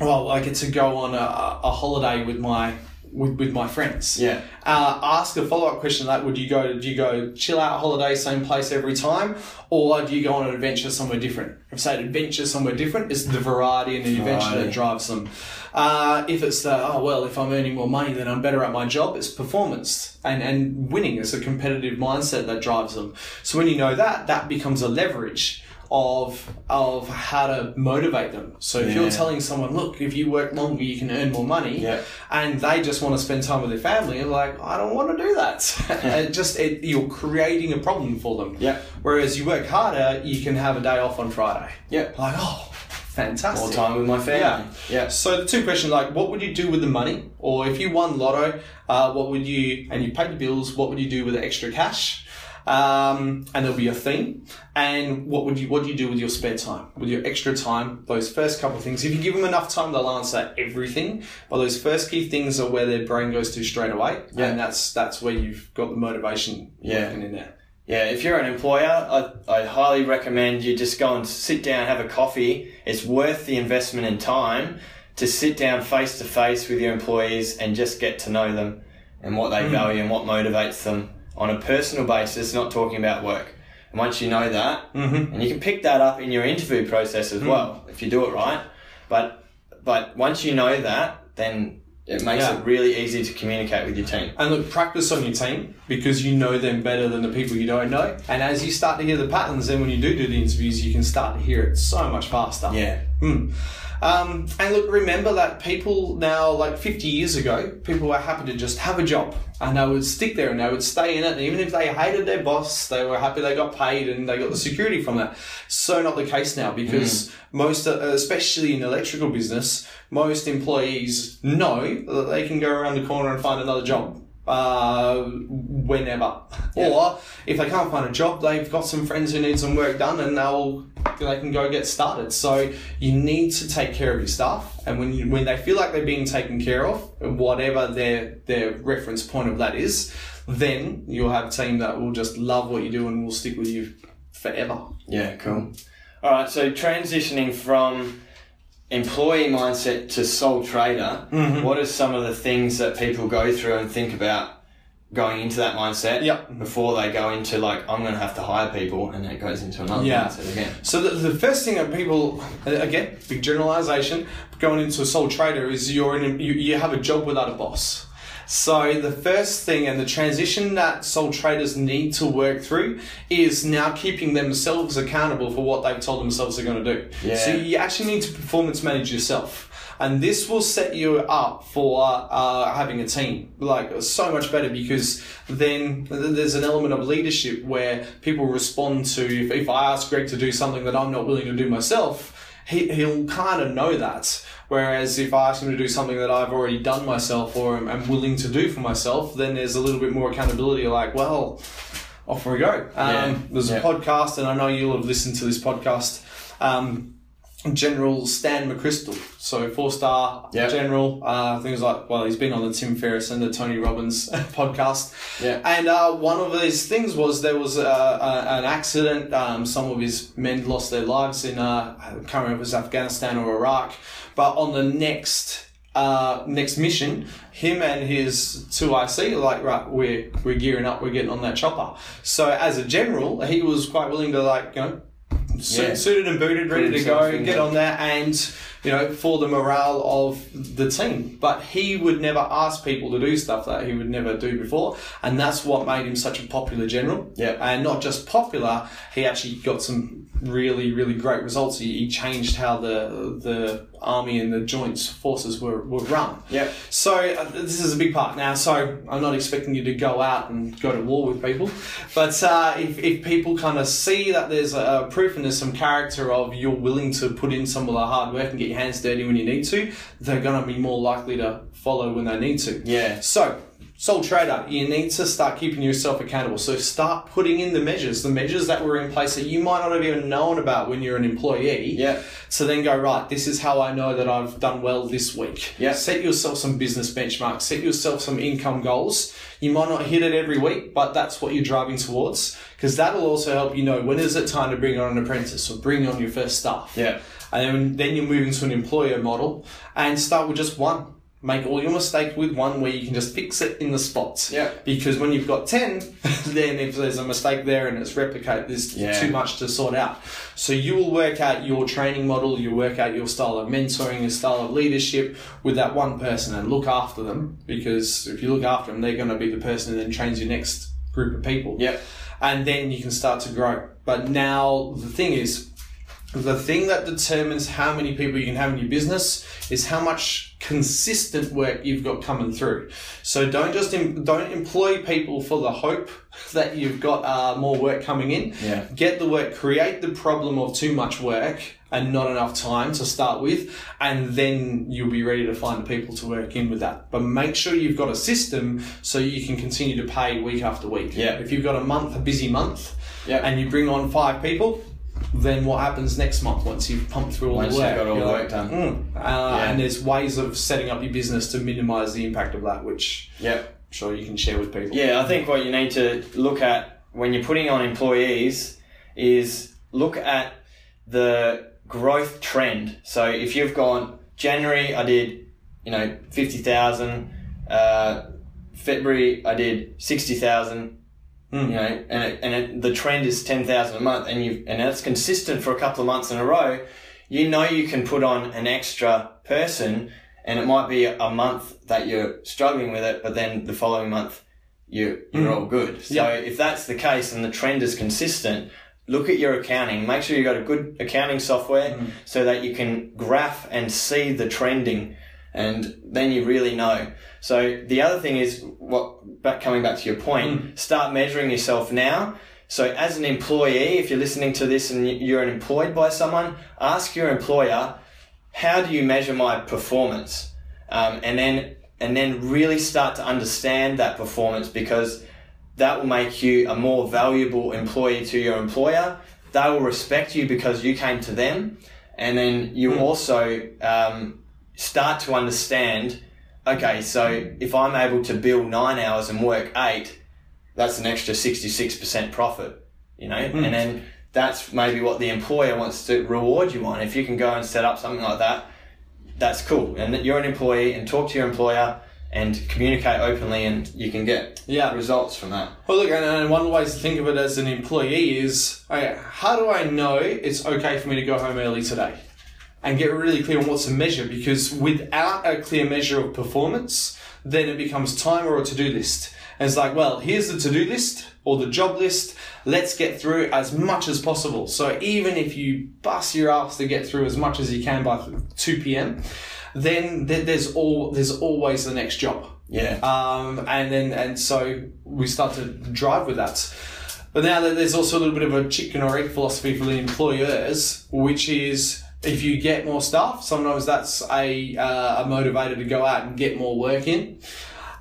well, I get to go on a, a holiday with my with, with my friends. Yeah. Uh, ask a follow up question like, would you go? Do you go chill out holiday, same place every time, or do you go on an adventure somewhere different? If say an adventure somewhere different, it's the variety and the adventure Variety. that drives them. Uh, if it's the oh well, if I'm earning more money, then I'm better at my job. It's performance and and winning. It's a competitive mindset that drives them. So when you know that, that becomes a leverage of of how to motivate them. So if you're telling someone, look, if you work longer, you can earn more money, Yeah. and they just want to spend time with their family, and like, I don't want to do that. [LAUGHS] it just it, you're creating a problem for them. Yeah. Whereas you work harder, you can have a day off on Friday. Yeah. Like, oh, fantastic. More time with my family. Yeah. Yeah. So the two questions like, what would you do with the money, or if you won lotto, uh, what would you and you paid the bills, what would you do with the extra cash? Um, and there'll be a theme. And what would you what do you do with your spare time, with your extra time? Those first couple of things. If you give them enough time, they'll answer everything. But those first key things are where their brain goes to straight away, Yeah. and that's that's where you've got the motivation Yeah. in there. Yeah, if you're an employer, I, I highly recommend you just go and sit down, have a coffee. It's worth the investment in time to sit down face to face with your employees and just get to know them and what they value and what motivates them on a personal basis, not talking about work. And once you know that, and you can pick that up in your interview process as well if you do it right. But but once you know that, then it makes Yeah. it really easy to communicate with your team. And look, practice on your team because you know them better than the people you don't know. And as you start to hear the patterns, then when you do do the interviews, you can start to hear it so much faster. Yeah, Hmm. Um, and look, remember that people now, like 50 years ago, people were happy to just have a job and they would stick there and they would stay in it. And even if they hated their boss, they were happy they got paid and they got the security from that. So not the case now because most, uh, especially in electrical business, most employees know that they can go around the corner and find another job. Uh, whenever, or if they can't find a job, they've got some friends who need some work done, and they'll they can go get started. So you need to take care of your staff, and when you, when they feel like they're being taken care of, whatever their their reference point of that is, then you'll have a team that will just love what you do and will stick with you forever. Yeah, cool. All right, so transitioning from employee mindset to sole trader, Mm-hmm. what are some of the things that people go through and think about going into that mindset Yep. before they go into like I'm going to have to hire people and then it goes into another Yeah. mindset again. So the, the first thing that people, again, big generalization, going into a sole trader is you're in, a, you, you have a job without a boss. So the first thing and the transition that sole traders need to work through is now keeping themselves accountable for what they've told themselves they're going to do. Yeah. So you actually need to performance manage yourself. And this will set you up for uh, having a team, like so much better because then there's an element of leadership where people respond to. If, if I ask Greg to do something that I'm not willing to do myself, he, he'll kind of know that. Whereas if I ask him to do something that I've already done myself or am, am willing to do for myself, then there's a little bit more accountability. Like, well, off we go. Um, Yeah. There's Yeah. a podcast, and I know you'll have listened to this podcast. Um, General Stan McChrystal, so four star Yeah. general. Uh, things like well, he's been on the Tim Ferriss and the Tony Robbins [LAUGHS] podcast. Yeah. And uh, one of these things was there was uh, a, an accident. Um, some of his men lost their lives in uh, I can't remember if it was Afghanistan or Iraq. But on the next uh, next mission, him and his two IC like, right, we're we're gearing up, we're getting on that chopper. So as a general, he was quite willing to like, you know, Yeah. suited and booted, ready to go, get there. on there, and you know, for the morale of the team. But he would never ask people to do stuff that he would never do before, and that's what made him such a popular general. Yeah. and not just popular, he actually got some really, really great results. He, he changed how the the army and the joint forces were, were run. Yep. So uh, this is a big part now. So I'm not expecting you to go out and go to war with people, but uh, if, if people kind of see that there's a proof and there's some character of you're willing to put in some of the hard work and get your hands dirty when you need to, they're going to be more likely to follow when they need to. Yeah. So, sole trader, you need to start keeping yourself accountable. So start putting in the measures, the measures that were in place that you might not have even known about when you're an employee. Yeah. So then go, right, this is how I know that I've done well this week. Yeah. Set yourself some business benchmarks, set yourself some income goals. You might not hit it every week, but that's what you're driving towards. Because that'll also help you know when is it time to bring on an apprentice or bring on your first staff. Yeah. And then, then you're moving to an employer model and start with just one. Make all your mistakes with one where you can just fix it in the spots. Yeah. Because when you've got 10, [LAUGHS] then if there's a mistake there and it's replicated, there's Yeah. too much to sort out. So you will work out your training model, you work out your style of mentoring, your style of leadership with that one person and look after them. Because if you look after them, they're going to be the person that then trains your next group of people Yep. and then you can start to grow. But now the thing is, the thing that determines how many people you can have in your business is how much consistent work you've got coming through. So don't just em- don't employ people for the hope [LAUGHS] that you've got uh, more work coming in. Yeah. Get the work, create the problem of too much work and not enough time to start with, and then you'll be ready to find the people to work in with that. But make sure you've got a system so you can continue to pay week after week. Yeah. If you've got a month, a busy month, Yeah. and you bring on five people, then what happens next month once you've pumped through all Once the you've work? got all the like, work done. "Mm." Uh, And there's ways of setting up your business to minimize the impact of that, which. I'm sure you can share with people. Yeah, I think what you need to look at when you're putting on employees is look at the growth trend. So if you've gone January, I did, you know, fifty thousand. Uh, February, I did sixty thousand. Mm. You know, and it, and it, the trend is ten thousand a month, and you and that's consistent for a couple of months in a row. You know you can put on an extra person, and it might be a month that you're struggling with it, but then the following month you you're mm. all good. So Yeah. if that's the case and the trend is consistent, look at your accounting. Make sure you've got a good accounting software mm. so that you can graph and see the trending, and then you really know. So the other thing is what back coming back to your point, start measuring yourself now. So as an employee, if you're listening to this and you're employed by someone, ask your employer, how do you measure my performance? Um, and then and then really start to understand that performance because that will make you a more valuable employee to your employer. They will respect you because you came to them, and then you also um, start to understand. Okay, so if I'm able to bill nine hours and work eight, that's an extra sixty-six percent profit. You know, hmm. and then that's maybe what the employer wants to reward you on. If you can go and set up something like that, that's cool. And that you're an employee and talk to your employer and communicate openly, and you can get Yeah. results from that. Well, look, and, and one way to think of it as an employee is, okay, how do I know it's okay for me to go home early today? And get really clear on what's a measure, because without a clear measure of performance, then it becomes time or a to-do list. And it's like, well, here's the to-do list or the job list. Let's get through as much as possible. So even if you bust your ass to get through as much as you can by 2 p.m., then there's all there's always the next job. Yeah. Um, and then and so we start to drive with that. But now that there's also a little bit of a chicken or egg philosophy for the employers, which is if you get more stuff, sometimes that's a, uh, a motivator to go out and get more work in.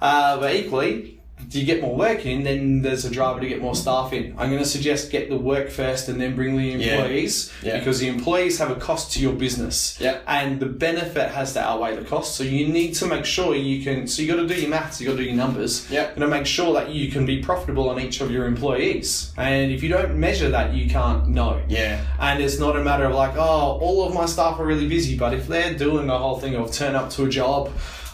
Uh, but equally, do you get more work in, then there's a driver to get more staff in. I'm going to suggest get the work first and then bring the Yeah. employees Yeah. because the employees have a cost to your business. Yeah. And the benefit has to outweigh the cost. So you need to make sure you can, so you got to do your maths, you got to do your numbers. Yeah. And to make sure that you can be profitable on each of your employees. And if you don't measure that, you can't know. Yeah. And it's not a matter of like, oh, all of my staff are really busy, but if they're doing the whole thing of turn up to a job,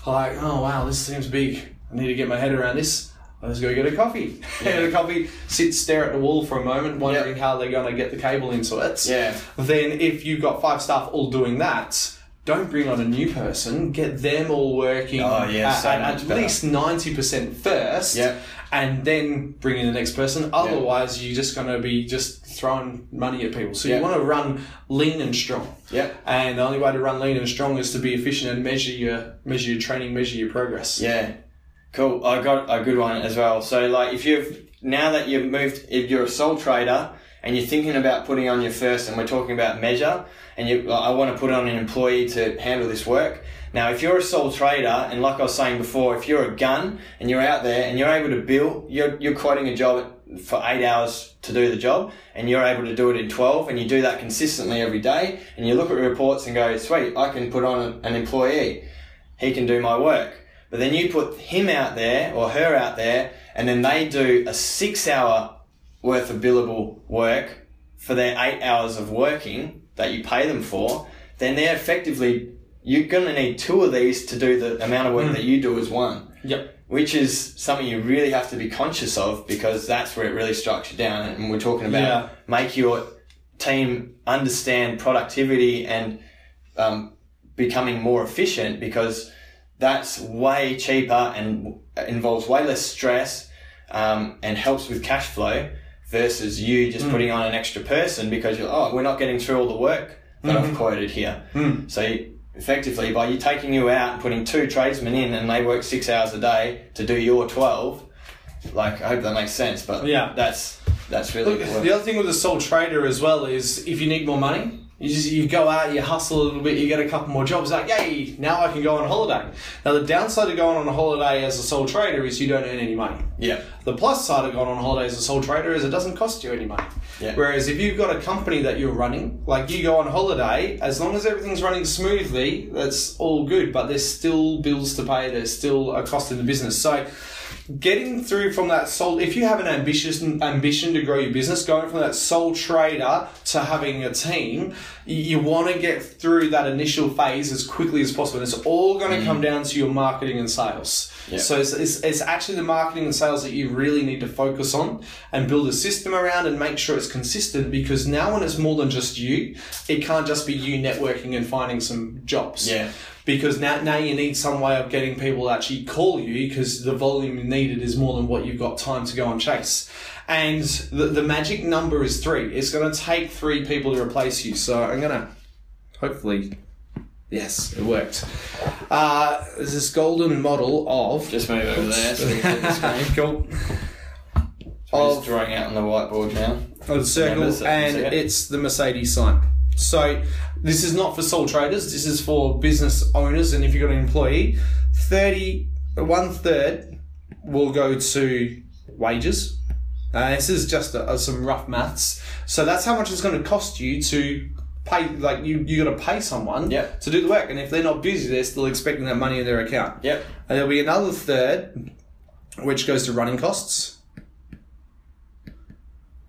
like, oh wow, this seems big. I need to get my head around this. Let's go get a coffee. [LAUGHS] Get a coffee, sit, stare at the wall for a moment, wondering how they're going to get the cable into it. Yeah. Then, if you've got five staff all doing that, don't bring on a new person. Get them all working Oh, yeah, at, so at, at least ninety percent first Yeah. and then bring in the next person. Otherwise, you're just going to be just throwing money at people. So Yeah. you want to run lean and strong. Yeah. And the only way to run lean and strong is to be efficient and measure your measure your training, measure your progress. Yeah. Cool. I got a good one as well. So like if you've now that you've moved if you're a sole trader and you're thinking about putting on your first and we're talking about measure and you I want to put on an employee to handle this work. Now if you're a sole trader and like I was saying before, if you're a gun and you're out there and you're able to bill you're you're quoting a job for eight hours to do the job and you're able to do it in 12 and you do that consistently every day and you look at reports and go sweet i can put on an employee he can do my work but then you put him out there or her out there, and then they do a six hour worth of billable work for their eight hours of working that you pay them for, then they're effectively, you're going to need two of these to do the amount of work that you do as one. Yep. Which is something you really have to be conscious of because that's where it really strikes you down. And we're talking about Yeah. make your team understand productivity and um, becoming more efficient because that's way cheaper and involves way less stress um, and helps with cash flow versus you just hmm. putting on an extra person because you're oh we're not getting through all the work that I've hmm. quoted here. Hmm. So you- effectively by you taking you out and putting two tradesmen in and they work six hours a day to do your twelve, like I hope that makes sense. But Yeah. that's that's really Look, cool. the other thing with a sole trader as well is if you need more money, you just you go out, you hustle a little bit, you get a couple more jobs. Like, yay! Now I can go on holiday. Now the downside of going on a holiday as a sole trader is you don't earn any money. yeah. The plus side of going on holiday as a sole trader is it doesn't cost you any money. Yeah. Whereas if you've got a company that you're running, like you go on holiday, as long as everything's running smoothly, that's all good. But there's still bills to pay. There's still a cost in the business. So getting through from that sole, if you have an ambitious ambition to grow your business, going from that sole trader to having a team, you, want to get through that initial phase as quickly as possible. And it's all going to come mm. down to your marketing and sales. So it's, it's, it's actually the marketing and sales that you really need to focus on and build a system around and make sure it's consistent because now when it's more than just you, it can't just be you networking and finding some jobs. Yeah. Because now, now you need some way of getting people to actually call you because the volume needed is more than what you've got time to go and chase. And the, the magic number is three. It's going to take three people to replace you. So I'm going to hopefully. Yes, it worked. Uh, there's this golden model of. Just move over there so we can see the [LAUGHS] screen. Cool. Of drawing out on the whiteboard now. of the circle, and it's the Mercedes sign. So this is not for sole traders. This is for business owners, and if you've got an employee, thirty one third will go to wages. Uh, this is just uh some rough maths. So that's how much it's going to cost you to pay. Like you, you got to pay someone Yep. to do the work, and if they're not busy, they're still expecting that money in their account. Yep. And there'll be another third, which goes to running costs,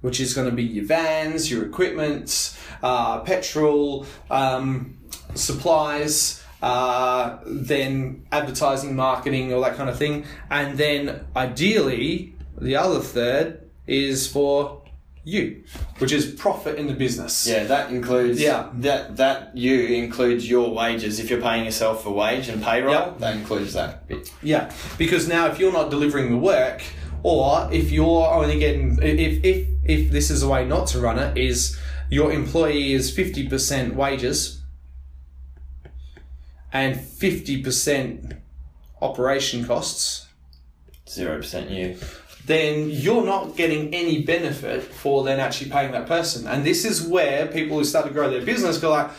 which is going to be your vans, your equipment, uh, petrol, um, supplies, uh, then advertising, marketing, all that kind of thing. And then ideally, the other third is for you, which is profit in the business. Yeah, that includes Yeah. that that you includes your wages. If you're paying yourself a wage and payroll, Yep. that includes that bit. Yeah, because now if you're not delivering the work, or if you're only getting, if if if this is a way not to run it, is your employee is fifty percent wages and fifty percent operation costs, Zero percent you. then you're not getting any benefit for then actually paying that person. And this is where people who start to grow their business go like,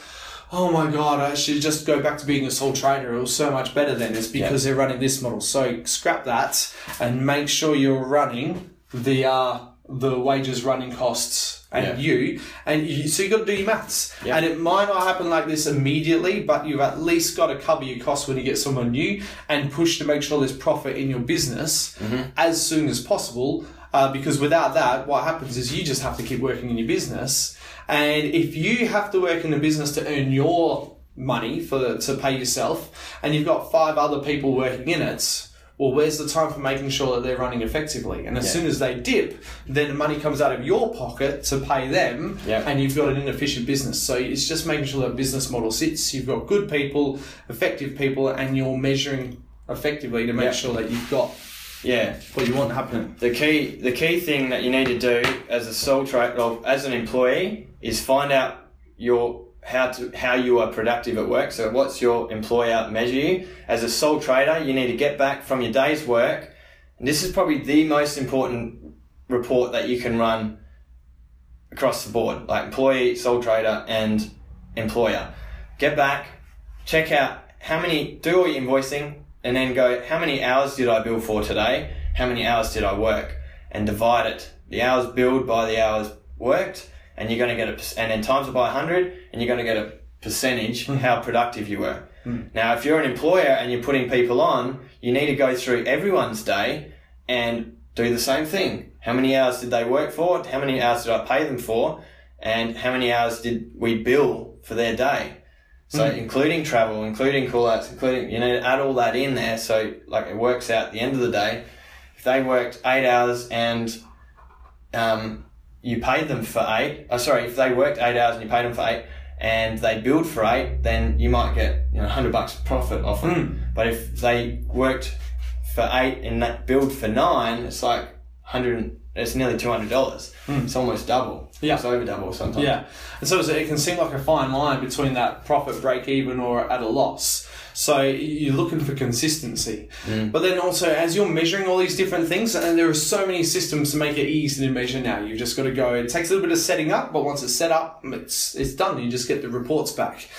oh my god, I should just go back to being a sole trader. It was so much better then. It's because they're running this model. So scrap that and make sure you're running the uh, the wages running costs and Yeah. you and you, so you've got to do your maths Yeah. and it might not happen like this immediately but you've at least got to cover your costs when you get someone new and push to make sure there's profit in your business as soon as possible uh, because without that what happens is you just have to keep working in your business and if you have to work in a business to earn your money for to pay yourself and you've got five other people working in it well, where's the time for making sure that they're running effectively? And as Yeah. soon as they dip, then the money comes out of your pocket to pay them, Yeah. and you've got an inefficient business. So it's just making sure that business model sits. You've got good people, effective people, and you're measuring effectively to make Yeah. sure that you've got Yeah. what you want happening. The key the key thing that you need to do as a sole trader or as an employee is find out your how to how you are productive at work. So what's your employer measure you? As a sole trader, you need to get back from your day's work. And this is probably the most important report that you can run across the board, like employee, sole trader, and employer. Get back, check out how many, do all your invoicing, and then go, how many hours did I bill for today? How many hours did I work? And divide it. The hours billed by the hours worked, and you're going to get a, and then times it by 100, and you're going to get a percentage hmm. how productive you were. Hmm. Now, if you're an employer and you're putting people on, you need to go through everyone's day and do the same thing. How many hours did they work for? How many hours did I pay them for? And how many hours did we bill for their day? So hmm. including travel, including call outs, including, you know, add all that in there so like it works out at the end of the day. If they worked eight hours and um, you paid them for eight, oh, sorry, if they worked eight hours and you paid them for eight and they billed for eight, then you might get, you know, 100 bucks profit off them. Hmm. But if they worked for eight and that billed for nine, it's like 100, it's nearly $200. Hmm. It's almost double. Yeah. It's over double sometimes. Yeah, and so it can seem like a fine line between that profit break even or at a loss. So you're looking for consistency, mm. but then also as you're measuring all these different things, and there are so many systems to make it easy to measure now. You've just got to go. It takes a little bit of setting up, but once it's set up, it's it's done. You just get the reports back.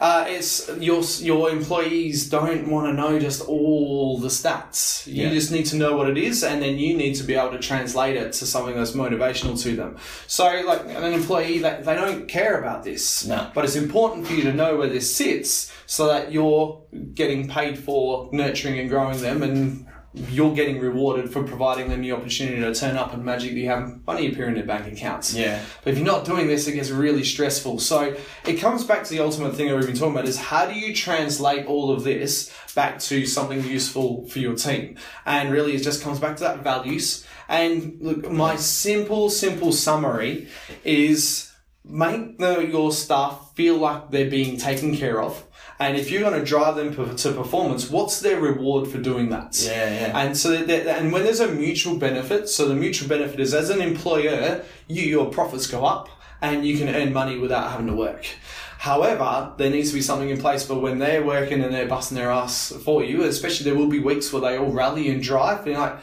Uh, it's your your employees don't want to know just all the stats. You Yeah. just need to know what it is, and then you need to be able to translate it to something that's motivational to them. So, like an employee, they, they don't care about this, No. but it's important for you to know where this sits, so that you're getting paid for nurturing and growing them, and you're getting rewarded for providing them the opportunity to turn up and magically have money appear in their bank accounts. Yeah. But if you're not doing this, it gets really stressful. So it comes back to the ultimate thing that we've been talking about is how do you translate all of this back to something useful for your team? And really it just comes back to that values. And look, my simple, simple summary is make the, your staff feel like they're being taken care of. And if you're going to drive them to performance, what's their reward for doing that? Yeah, yeah. And so, that, and when there's a mutual benefit, so the mutual benefit is as an employer, you your profits go up, and you can earn money without having to work. However, there needs to be something in place for when they're working and they're busting their ass for you. Especially, there will be weeks where they all rally and drive, and like,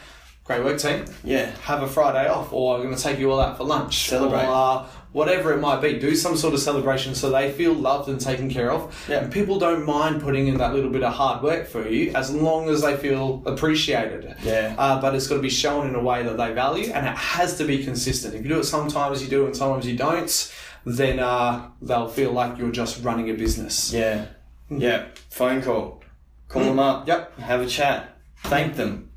"Great work, team! Yeah. have a Friday off, or I'm going to take you all out for lunch, Celebrate. or uh, whatever it might be. Do some sort of celebration so they feel loved and taken care of. Yeah. And people don't mind putting in that little bit of hard work for you as long as they feel appreciated. Yeah. Uh, but it's got to be shown in a way that they value, and it has to be consistent. If you do it sometimes, you do it, and sometimes you don't. Then uh, they'll feel like you're just running a business. Yeah. Yeah. Phone call. Call them up. Yep. Have a chat. Thank them.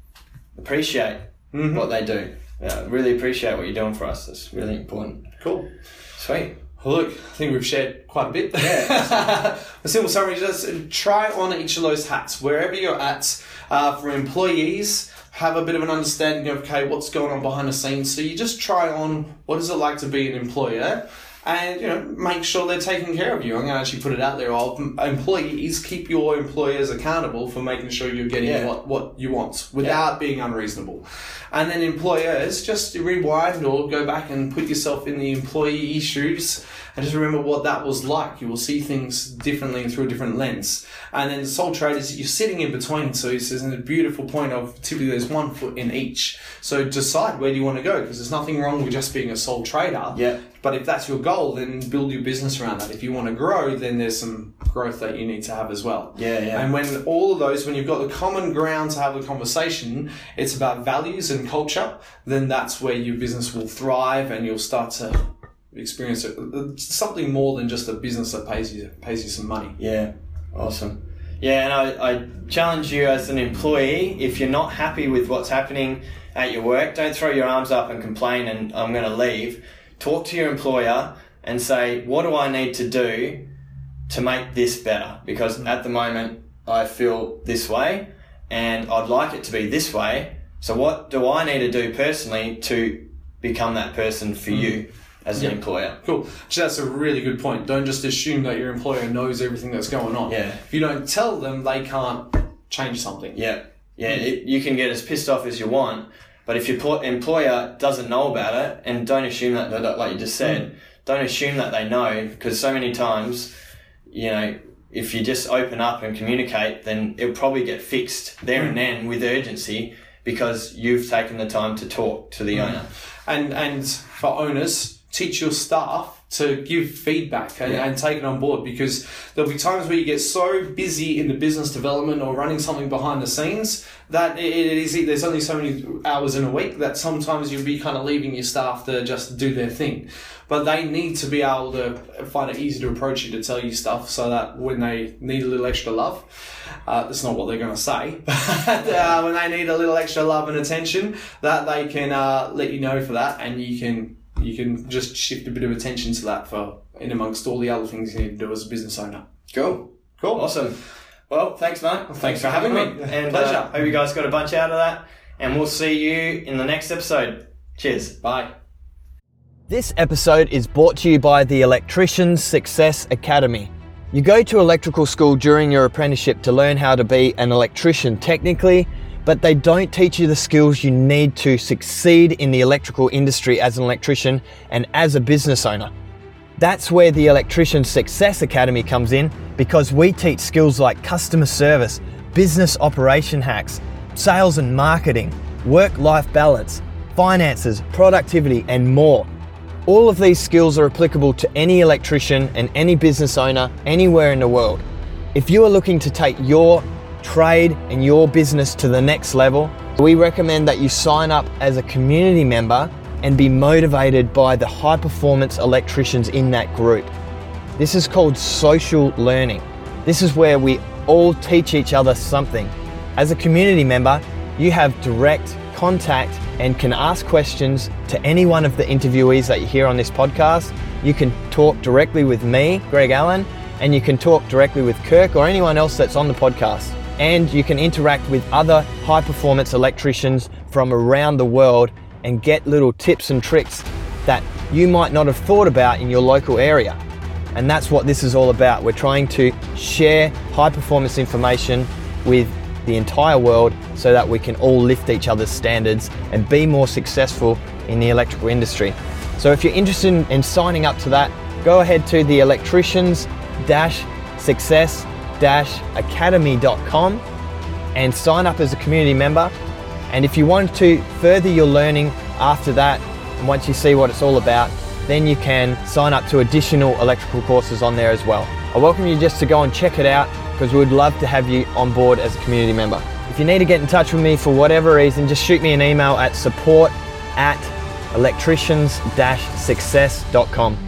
Appreciate what they do. Yeah, really appreciate what you're doing for us. That's really important. Cool. Sweet. Well, look, I think we've shared quite a bit. Yeah. [LAUGHS] a simple summary: just try on each of those hats wherever you're at. Uh, for employees, have a bit of an understanding of okay, what's going on behind the scenes. So you just try on what is it like to be an employer. And you know, make sure they're taking care of you. I'm going to actually put it out there. Of employees, keep your employers accountable for making sure you're getting Yeah. what, what you want without being unreasonable. And then employers, just rewind or go back and put yourself in the employee shoes and just remember what that was like. You will see things differently through a different lens. And then the sole traders, you're sitting in between. So this is a beautiful point of typically there's one foot in each. So decide where do you want to go because there's nothing wrong with just being a sole trader. Yeah. But if that's your goal, then build your business around that. If you want to grow, then there's some growth that you need to have as well. Yeah, yeah. And when all of those, when you've got the common ground to have the conversation, it's about values and culture, then that's where your business will thrive and you'll start to experience it. Uh, something more than just a business that pays you pays you some money. Yeah, awesome. Yeah, and I, I challenge you as an employee if you're not happy with what's happening at your work, don't throw your arms up and complain and I'm going to leave. Talk to your employer and say, what do I need to do to make this better? Because mm. at the moment, I feel this way and I'd like it to be this way. So, what do I need to do personally to become that person for mm. you as an employer? Cool. That's a really good point. Don't just assume that your employer knows everything that's going on. Yeah. If you don't tell them, they can't change something. Yeah, yeah. Mm. It, you can get as pissed off as you want, but if your employer doesn't know about it, and don't assume that, that like you just said, mm. don't assume that they know, because so many times, you know, if you just open up and communicate, then it'll probably get fixed there and mm. then with urgency because you've taken the time to talk to the mm. owner. and and for owners teach your staff to give feedback and, Yeah. and take it on board because there'll be times where you get so busy in the business development or running something behind the scenes that it, it is there's only so many hours in a week that sometimes you'll be kind of leaving your staff to just do their thing but they need to be able to find it easy to approach you to tell you stuff so that when they need a little extra love uh, that's not what they're going to say [LAUGHS] but uh, when they need a little extra love and attention that they can uh, let you know for that and you can you can just shift a bit of attention to that for in amongst all the other things you need to do as a business owner. Cool. Cool. Awesome. Well, thanks, mate. Thanks, for for having having me. me. And Pleasure. uh, hope you guys got a bunch out of that. And we'll see you in the next episode. Cheers. Bye. This episode is brought to you by the Electricians Success Academy. You go to electrical school during your apprenticeship to learn how to be an electrician technically, but they don't teach you the skills you need to succeed in the electrical industry as an electrician and as a business owner. That's where the Electrician Success Academy comes in because we teach skills like customer service, business operation hacks, sales and marketing, work life balance, finances, productivity, and more. All of these skills are applicable to any electrician and any business owner anywhere in the world. If you are looking to take your trade and your business to the next level, we recommend that you sign up as a community member and be motivated by the high performance electricians in that group. This is called social learning. This is where we all teach each other something. As a community member, you have direct contact and can ask questions to any one of the interviewees that you hear on this podcast. You can talk directly with me, Greg Allen, and you can talk directly with Kirk or anyone else that's on the podcast. And you can interact with other high performance electricians from around the world and get little tips and tricks that you might not have thought about in your local area. And that's what this is all about. We're trying to share high performance information with the entire world so that we can all lift each other's standards and be more successful in the electrical industry. So if you're interested in, in signing up to that, go ahead to the electricians success academy.com and sign up as a community member. And if you want to further your learning after that, and once you see what it's all about, then you can sign up to additional electrical courses on there as well. I welcome you just to go and check it out because we would love to have you on board as a community member. If you need to get in touch with me for whatever reason, just shoot me an email at support at electricians-success.com.